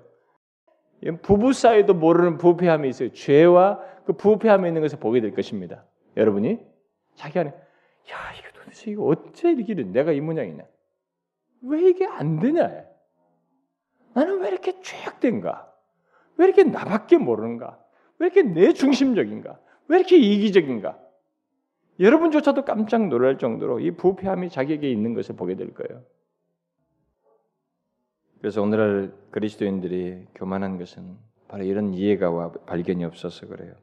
부부 사이도 모르는 부패함이 있어요. 죄와 그 부패함이 있는 것을 보게 될 것입니다. 여러분이 자기 안에 야 이게 도대체 이거 어째 이렇게 내가 이 모양이냐? 왜 이게 안 되냐? 나는 왜 이렇게 죄악된가? 왜 이렇게 나밖에 모르는가? 왜 이렇게 내 중심적인가? 왜 이렇게 이기적인가? 여러분조차도 깜짝 놀랄 정도로 이 부패함이 자기에게 있는 것을 보게 될 거예요. 그래서 오늘날 그리스도인들이 교만한 것은 바로 이런 이해가와 발견이 없어서 그래요.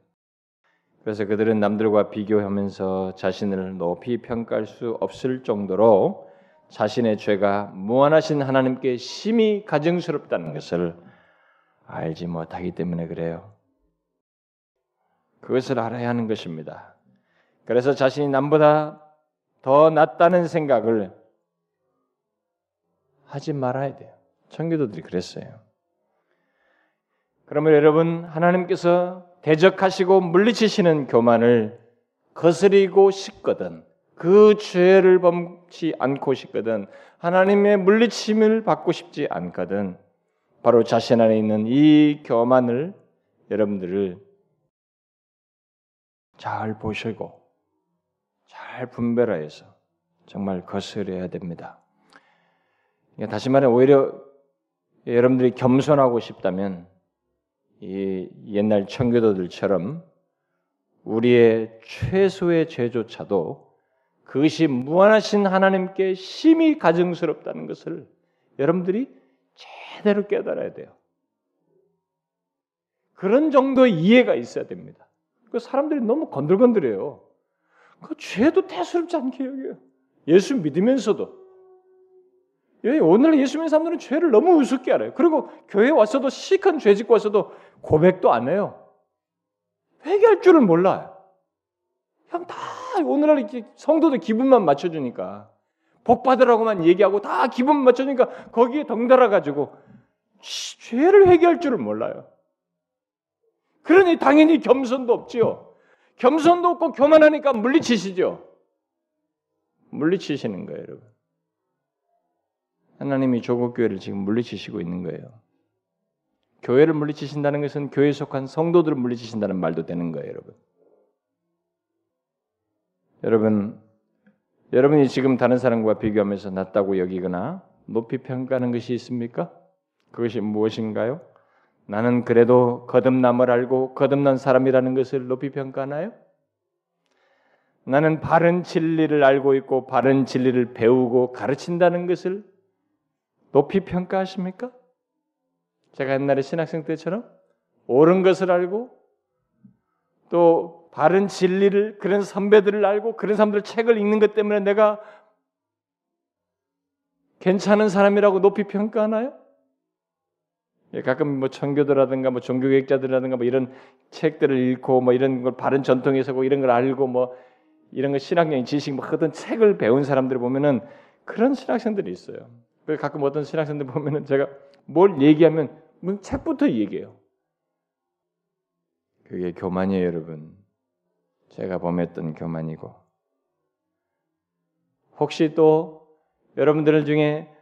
그래서 그들은 남들과 비교하면서 자신을 높이 평가할 수 없을 정도로 자신의 죄가 무한하신 하나님께 심히 가증스럽다는 것을 알지 못하기 때문에 그래요. 그것을 알아야 하는 것입니다. 그래서 자신이 남보다 더 낫다는 생각을 하지 말아야 돼요. 청교도들이 그랬어요. 그러면 여러분 하나님께서 대적하시고 물리치시는 교만을 거스리고 싶거든 그 죄를 범치 않고 싶거든 하나님의 물리침을 받고 싶지 않거든 바로 자신 안에 있는 이 교만을 여러분들을 잘 보시고 잘 분별하여서 정말 거스려야 됩니다. 다시 말해 오히려 여러분들이 겸손하고 싶다면 이 옛날 청교도들처럼 우리의 최소의 죄조차도 그것이 무한하신 하나님께 심히 가증스럽다는 것을 여러분들이 제대로 깨달아야 돼요. 그런 정도의 이해가 있어야 됩니다. 그 사람들이 너무 건들건들해요. 그 죄도 대수롭지 않게 여겨요. 예수 믿으면서도 예, 오늘 예수 믿는 사람들은 죄를 너무 우습게 알아요. 그리고 교회 와서도 시큰 죄 짓고 와서도 고백도 안 해요. 회개할 줄을 몰라요. 그냥 다 오늘날 이렇게 성도들 기분만 맞춰주니까 복 받으라고만 얘기하고 다 기분 맞춰주니까 거기에 덩달아 가지고 죄를 회개할 줄을 몰라요. 그러니 당연히 겸손도 없지요. 겸손도 없고 교만하니까 물리치시죠. 물리치시는 거예요, 여러분. 하나님이 조국 교회를 지금 물리치시고 있는 거예요. 교회를 물리치신다는 것은 교회에 속한 성도들을 물리치신다는 말도 되는 거예요, 여러분. 여러분, 여러분이 지금 다른 사람과 비교하면서 낮다고 여기거나 높이 평가하는 것이 있습니까? 그것이 무엇인가요? 나는 그래도 거듭남을 알고 거듭난 사람이라는 것을 높이 평가하나요? 나는 바른 진리를 알고 있고 바른 진리를 배우고 가르친다는 것을 높이 평가하십니까? 제가 옛날에 신학생 때처럼 옳은 것을 알고 또 바른 진리를 그런 선배들을 알고 그런 사람들 책을 읽는 것 때문에 내가 괜찮은 사람이라고 높이 평가하나요? 예, 가끔 뭐 청교도라든가 뭐 종교개혁자들이라든가 뭐 이런 책들을 읽고 뭐 이런 걸 바른 전통에 서 고 이런 걸 알고 뭐 이런 거 신학적인 지식 뭐 어떤 책을 배운 사람들 보면은 그런 신학생들이 있어요. 그 가끔 어떤 신학생들 보면은 제가 뭘 얘기하면 뭐 책부터 얘기해요. 그게 교만이에요, 여러분. 제가 범했던 교만이고. 혹시 또 여러분들 중에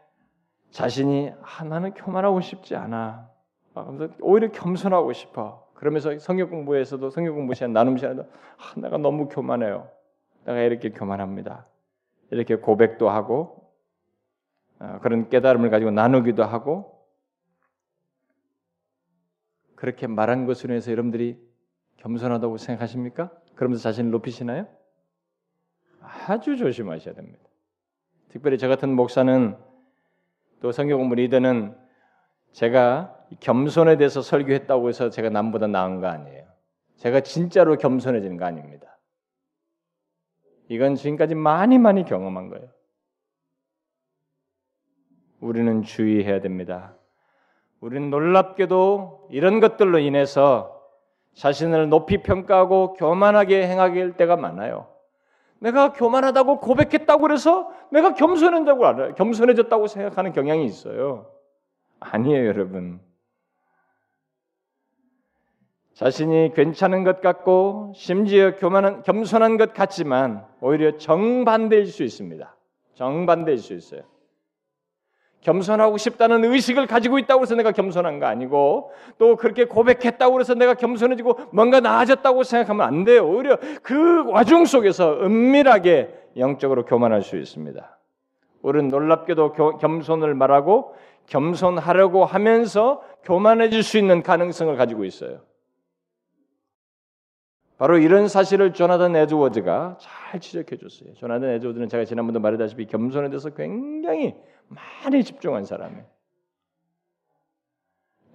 자신이 아, 나는 교만하고 싶지 않아. 아, 오히려 겸손하고 싶어. 그러면서 성경 공부에서도 성경 공부 시간 나눔 시간에도 아, 내가 너무 교만해요. 내가 이렇게 교만합니다. 이렇게 고백도 하고 어, 그런 깨달음을 가지고 나누기도 하고 그렇게 말한 것으로 해서 여러분들이 겸손하다고 생각하십니까? 그러면서 자신을 높이시나요? 아주 조심하셔야 됩니다. 특별히 저 같은 목사는 또 성경 공부 리더는 제가 겸손에 대해서 설교했다고 해서 제가 남보다 나은 거 아니에요. 제가 진짜로 겸손해지는 거 아닙니다. 이건 지금까지 많이 많이 경험한 거예요. 우리는 주의해야 됩니다. 우리는 놀랍게도 이런 것들로 인해서 자신을 높이 평가하고 교만하게 행하게 할 때가 많아요. 내가 교만하다고 고백했다고 그래서 내가 겸손해졌다고 알아요. 겸손해졌다고 생각하는 경향이 있어요. 아니에요, 여러분. 자신이 괜찮은 것 같고 심지어 교만한 겸손한 것 같지만 오히려 정반대일 수 있습니다. 정반대일 수 있어요. 겸손하고 싶다는 의식을 가지고 있다고 해서 내가 겸손한 거 아니고 또 그렇게 고백했다고 해서 내가 겸손해지고 뭔가 나아졌다고 생각하면 안 돼요. 오히려 그 와중 속에서 은밀하게 영적으로 교만할 수 있습니다. 우리는 놀랍게도 교, 겸손을 말하고 겸손하려고 하면서 교만해질 수 있는 가능성을 가지고 있어요. 바로 이런 사실을 조나단 에드워즈가 잘 지적해 줬어요. 조나단 에드워즈는 제가 지난번도 말했다시피 겸손에 대해서 굉장히 많이 집중한 사람이에요.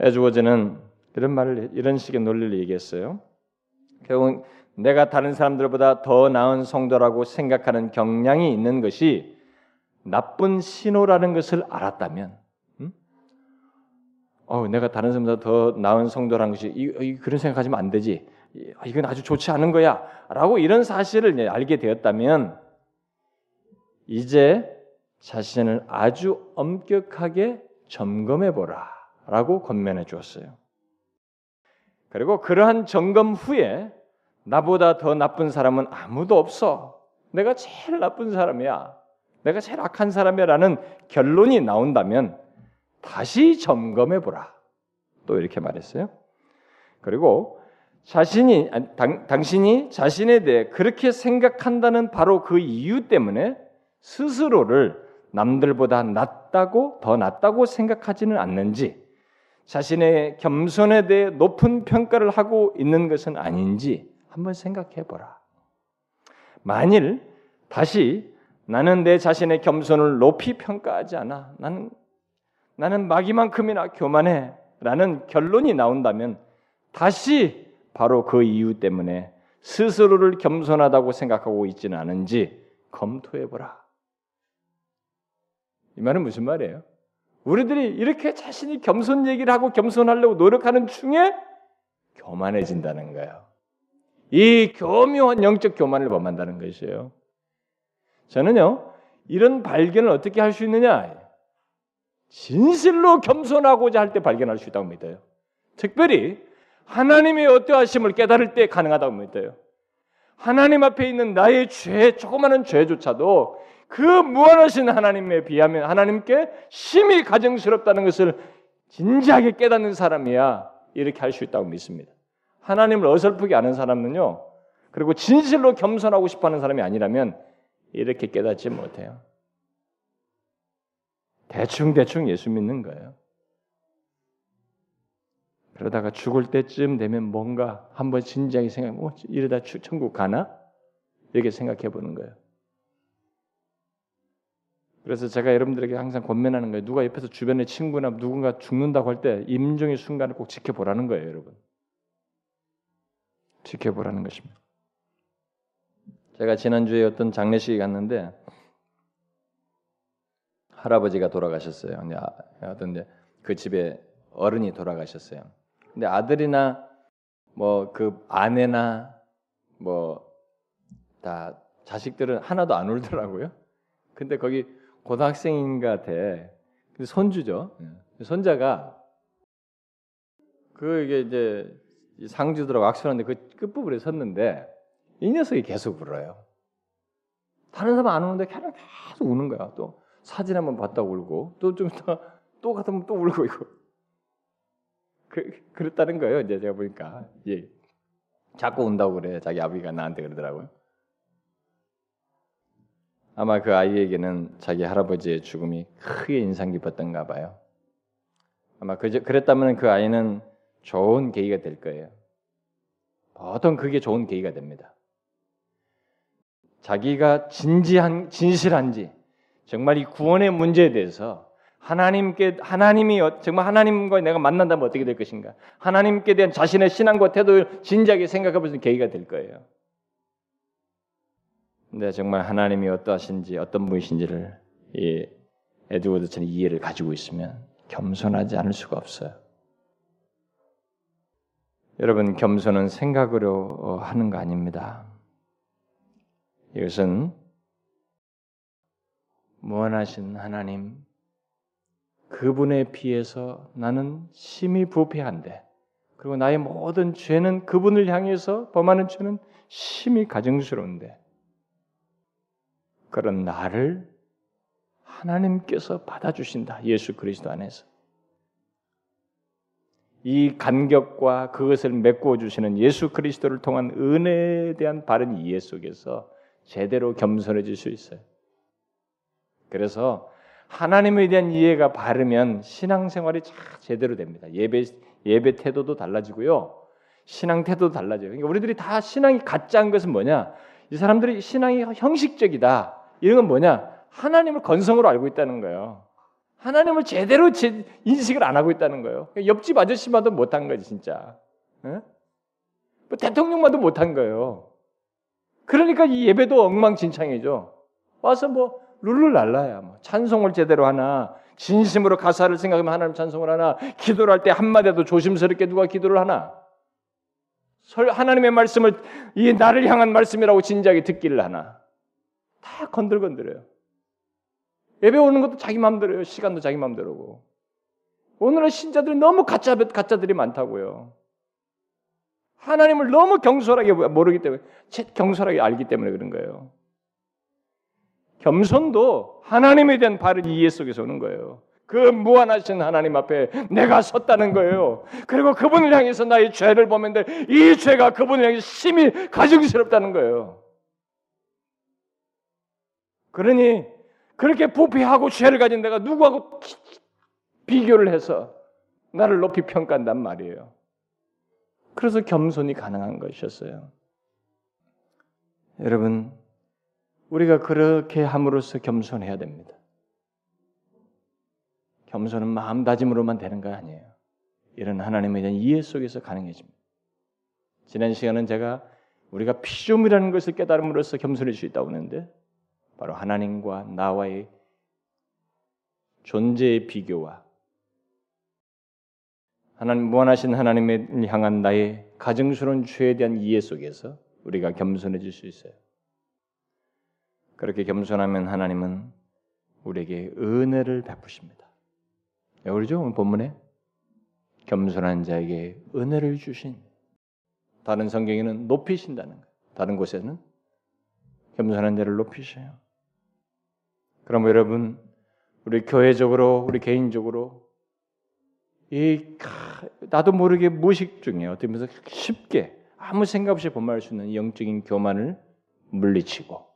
에드워즈는 이런 말을 이런 식의 논리를 얘기했어요. 결국 내가 다른 사람들보다 더 나은 성도라고 생각하는 경향이 있는 것이 나쁜 신호라는 것을 알았다면, 음? 어, 내가 다른 사람보다 더 나은 성도라는 것이 이, 이, 그런 생각하시면 안 되지. 아, 이건 아주 좋지 않은 거야. 라고 이런 사실을 알게 되었다면 이제 자신을 아주 엄격하게 점검해 보라. 라고 권면해 주었어요. 그리고 그러한 점검 후에 나보다 더 나쁜 사람은 아무도 없어. 내가 제일 나쁜 사람이야. 내가 제일 악한 사람이라는 결론이 나온다면 다시 점검해 보라. 또 이렇게 말했어요. 그리고 자신이 당, 당신이 자신에 대해 그렇게 생각한다는 바로 그 이유 때문에 스스로를 남들보다 낫다고 더 낫다고 생각하지는 않는지 자신의 겸손에 대해 높은 평가를 하고 있는 것은 아닌지 한번 생각해 보라. 만일 다시 나는 내 자신의 겸손을 높이 평가하지 않아. 나는 나는 마귀만큼이나 교만해 라는 결론이 나온다면 다시 바로 그 이유 때문에 스스로를 겸손하다고 생각하고 있지는 않은지 검토해 보라. 이 말은 무슨 말이에요? 우리들이 이렇게 자신이 겸손 얘기를 하고 겸손하려고 노력하는 중에 교만해진다는 거예요. 이 교묘한 영적 교만을 범한다는 것이에요. 저는요, 이런 발견을 어떻게 할 수 있느냐? 진실로 겸손하고자 할 때 발견할 수 있다고 믿어요. 특별히 하나님의 어떠하심을 깨달을 때 가능하다고 믿어요. 하나님 앞에 있는 나의 죄, 조그마한 죄조차도 그 무한하신 하나님에 비하면 하나님께 심히 가정스럽다는 것을 진지하게 깨닫는 사람이야 이렇게 할 수 있다고 믿습니다. 하나님을 어설프게 아는 사람은요. 그리고 진실로 겸손하고 싶어하는 사람이 아니라면 이렇게 깨닫지 못해요. 대충 대충 예수 믿는 거예요. 그러다가 죽을 때쯤 되면 뭔가 한번 진지하게 생각, 어, 이러다 천국 가나? 이렇게 생각해 보는 거예요. 그래서 제가 여러분들에게 항상 권면하는 거예요. 누가 옆에서 주변에 친구나 누군가 죽는다고 할 때 임종의 순간을 꼭 지켜보라는 거예요, 여러분. 지켜보라는 것입니다. 제가 지난주에 어떤 장례식에 갔는데 할아버지가 돌아가셨어요. 아, 어떤데 그 집에 어른이 돌아가셨어요. 근데 아들이나 뭐 그 아내나 뭐 다 자식들은 하나도 안 울더라고요. 근데 거기 고등학생인 것 같아. 손주죠. 예. 손자가 그 이게 이제 상주들하고 악수하는데 그 끝부분에 섰는데 이 녀석이 계속 울어요. 다른 사람 안 우는데 걔는 계속 우는 거야. 또 사진 한번 봤다 울고 또좀더또 같으면 또 울고 이거. 그, 그랬다는 거예요. 이제 제가 보니까 예. 자꾸 운다고 그래. 자기 아버지가 나한테 그러더라고요. 아마 그 아이에게는 자기 할아버지의 죽음이 크게 인상 깊었던가 봐요. 아마 그, 그랬다면 그 아이는 좋은 계기가 될 거예요. 보통 그게 좋은 계기가 됩니다. 자기가 진지한 진실한지 정말 이 구원의 문제에 대해서 하나님께 하나님이 어, 정말 하나님과 내가 만난다면 어떻게 될 것인가? 하나님께 대한 자신의 신앙과 태도를 진지하게 생각해 있는 계기가 될 거예요. 근데 정말 하나님이 어떠하신지 어떤 분이신지를 이 에드워드처럼 이해를 가지고 있으면 겸손하지 않을 수가 없어요. 여러분 겸손은 생각으로 어, 하는 거 아닙니다. 이것은 무한하신 하나님 그분에 비해서 나는 심히 부패한데 그리고 나의 모든 죄는 그분을 향해서 범하는 죄는 심히 가증스러운데 그런 나를 하나님께서 받아주신다. 예수 그리스도 안에서. 이 간격과 그것을 메꾸어 주시는 예수 그리스도를 통한 은혜에 대한 바른 이해 속에서 제대로 겸손해질 수 있어요. 그래서 하나님에 대한 이해가 바르면 신앙생활이 제대로 됩니다. 예배 예배 태도도 달라지고요. 신앙 태도도 달라져요. 그러니까 우리들이 다 신앙이 가짜인 것은 뭐냐? 이 사람들이 신앙이 형식적이다. 이런 건 뭐냐? 하나님을 건성으로 알고 있다는 거예요. 하나님을 제대로 인식을 안 하고 있다는 거예요. 옆집 아저씨만도 못한 거지 진짜. 뭐 대통령만도 못한 거예요. 그러니까 이 예배도 엉망진창이죠. 와서 뭐 룰루랄라야 뭐 찬송을 제대로 하나 진심으로 가사를 생각하면 하나님 찬송을 하나 기도를 할 때 한마디도 조심스럽게 누가 기도를 하나 하나님의 말씀을 이 나를 향한 말씀이라고 진지하게 듣기를 하나 다 건들건들해요. 예배 오는 것도 자기 마음대로요. 시간도 자기 마음대로고. 오늘은 신자들이 너무 가짜 가짜들이 많다고요. 하나님을 너무 경솔하게 모르기 때문에 경솔하게 알기 때문에 그런 거예요. 겸손도 하나님에 대한 바른 이해 속에서 오는 거예요. 그 무한하신 하나님 앞에 내가 섰다는 거예요. 그리고 그분을 향해서 나의 죄를 보면데 이 죄가 그분을 향해 심히 가증스럽다는 거예요. 그러니 그렇게 부패하고 죄를 가진 내가 누구하고 비교를 해서 나를 높이 평가한단 말이에요. 그래서 겸손이 가능한 것이었어요. 여러분, 우리가 그렇게 함으로써 겸손해야 됩니다. 겸손은 마음다짐으로만 되는 거 아니에요. 이런 하나님에 대한 이해 속에서 가능해집니다. 지난 시간은 제가 우리가 피조물이라는 것을 깨달음으로써 겸손할 수 있다고 했는데 바로 하나님과 나와의 존재의 비교와 하나님 무한하신 하나님을 향한 나의 가증스러운 죄에 대한 이해 속에서 우리가 겸손해질 수 있어요. 그렇게 겸손하면 하나님은 우리에게 은혜를 베푸십니다. 그러죠? 오늘 본문에 겸손한 자에게 은혜를 주신 다른 성경에는 높이신다는 거예요. 다른 곳에는 겸손한 자를 높이셔요. 그럼 여러분 우리 교회적으로 우리 개인적으로 이 나도 모르게 무식 중에 어떻게 보면 쉽게 아무 생각 없이 본말할 수 있는 영적인 교만을 물리치고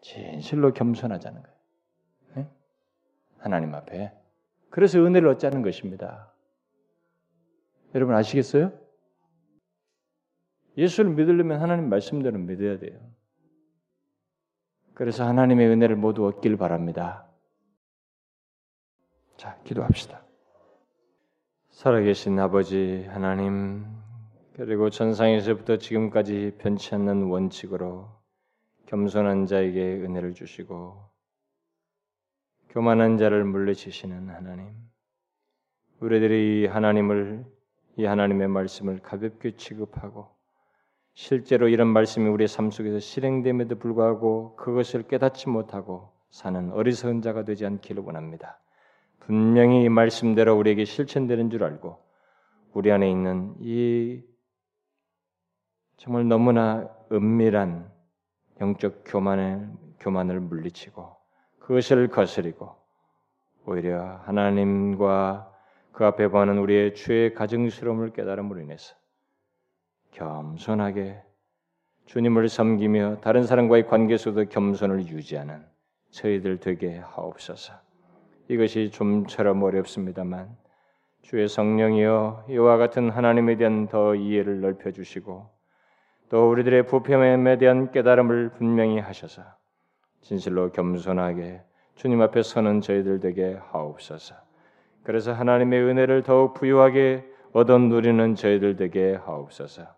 진실로 겸손하자는 거예요. 네? 하나님 앞에. 그래서 은혜를 얻자는 것입니다. 여러분 아시겠어요? 예수를 믿으려면 하나님 말씀대로 믿어야 돼요. 그래서 하나님의 은혜를 모두 얻길 바랍니다. 자, 기도합시다. 살아계신 아버지 하나님, 그리고 전상에서부터 지금까지 변치 않는 원칙으로 겸손한 자에게 은혜를 주시고 교만한 자를 물리치시는 하나님. 우리들이 하나님을 이 하나님의 말씀을 가볍게 취급하고 실제로 이런 말씀이 우리의 삶 속에서 실행됨에도 불구하고 그것을 깨닫지 못하고 사는 어리석은 자가 되지 않기를 원합니다. 분명히 이 말씀대로 우리에게 실천되는 줄 알고 우리 안에 있는 이 정말 너무나 은밀한 영적 교만을, 교만을 물리치고 그것을 거스리고 오히려 하나님과 그 앞에 보는 우리의 죄의 가증스러움을 깨달음으로 인해서 겸손하게 주님을 섬기며 다른 사람과의 관계 속도 겸손을 유지하는 저희들 되게 하옵소서. 이것이 좀처럼 어렵습니다만 주의 성령이여 이와 같은 하나님에 대한 더 이해를 넓혀 주시고 또 우리들의 부패함에 대한 깨달음을 분명히 하셔서 진실로 겸손하게 주님 앞에 서는 저희들 되게 하옵소서. 그래서 하나님의 은혜를 더욱 부유하게 얻어 누리는 저희들 되게 하옵소서.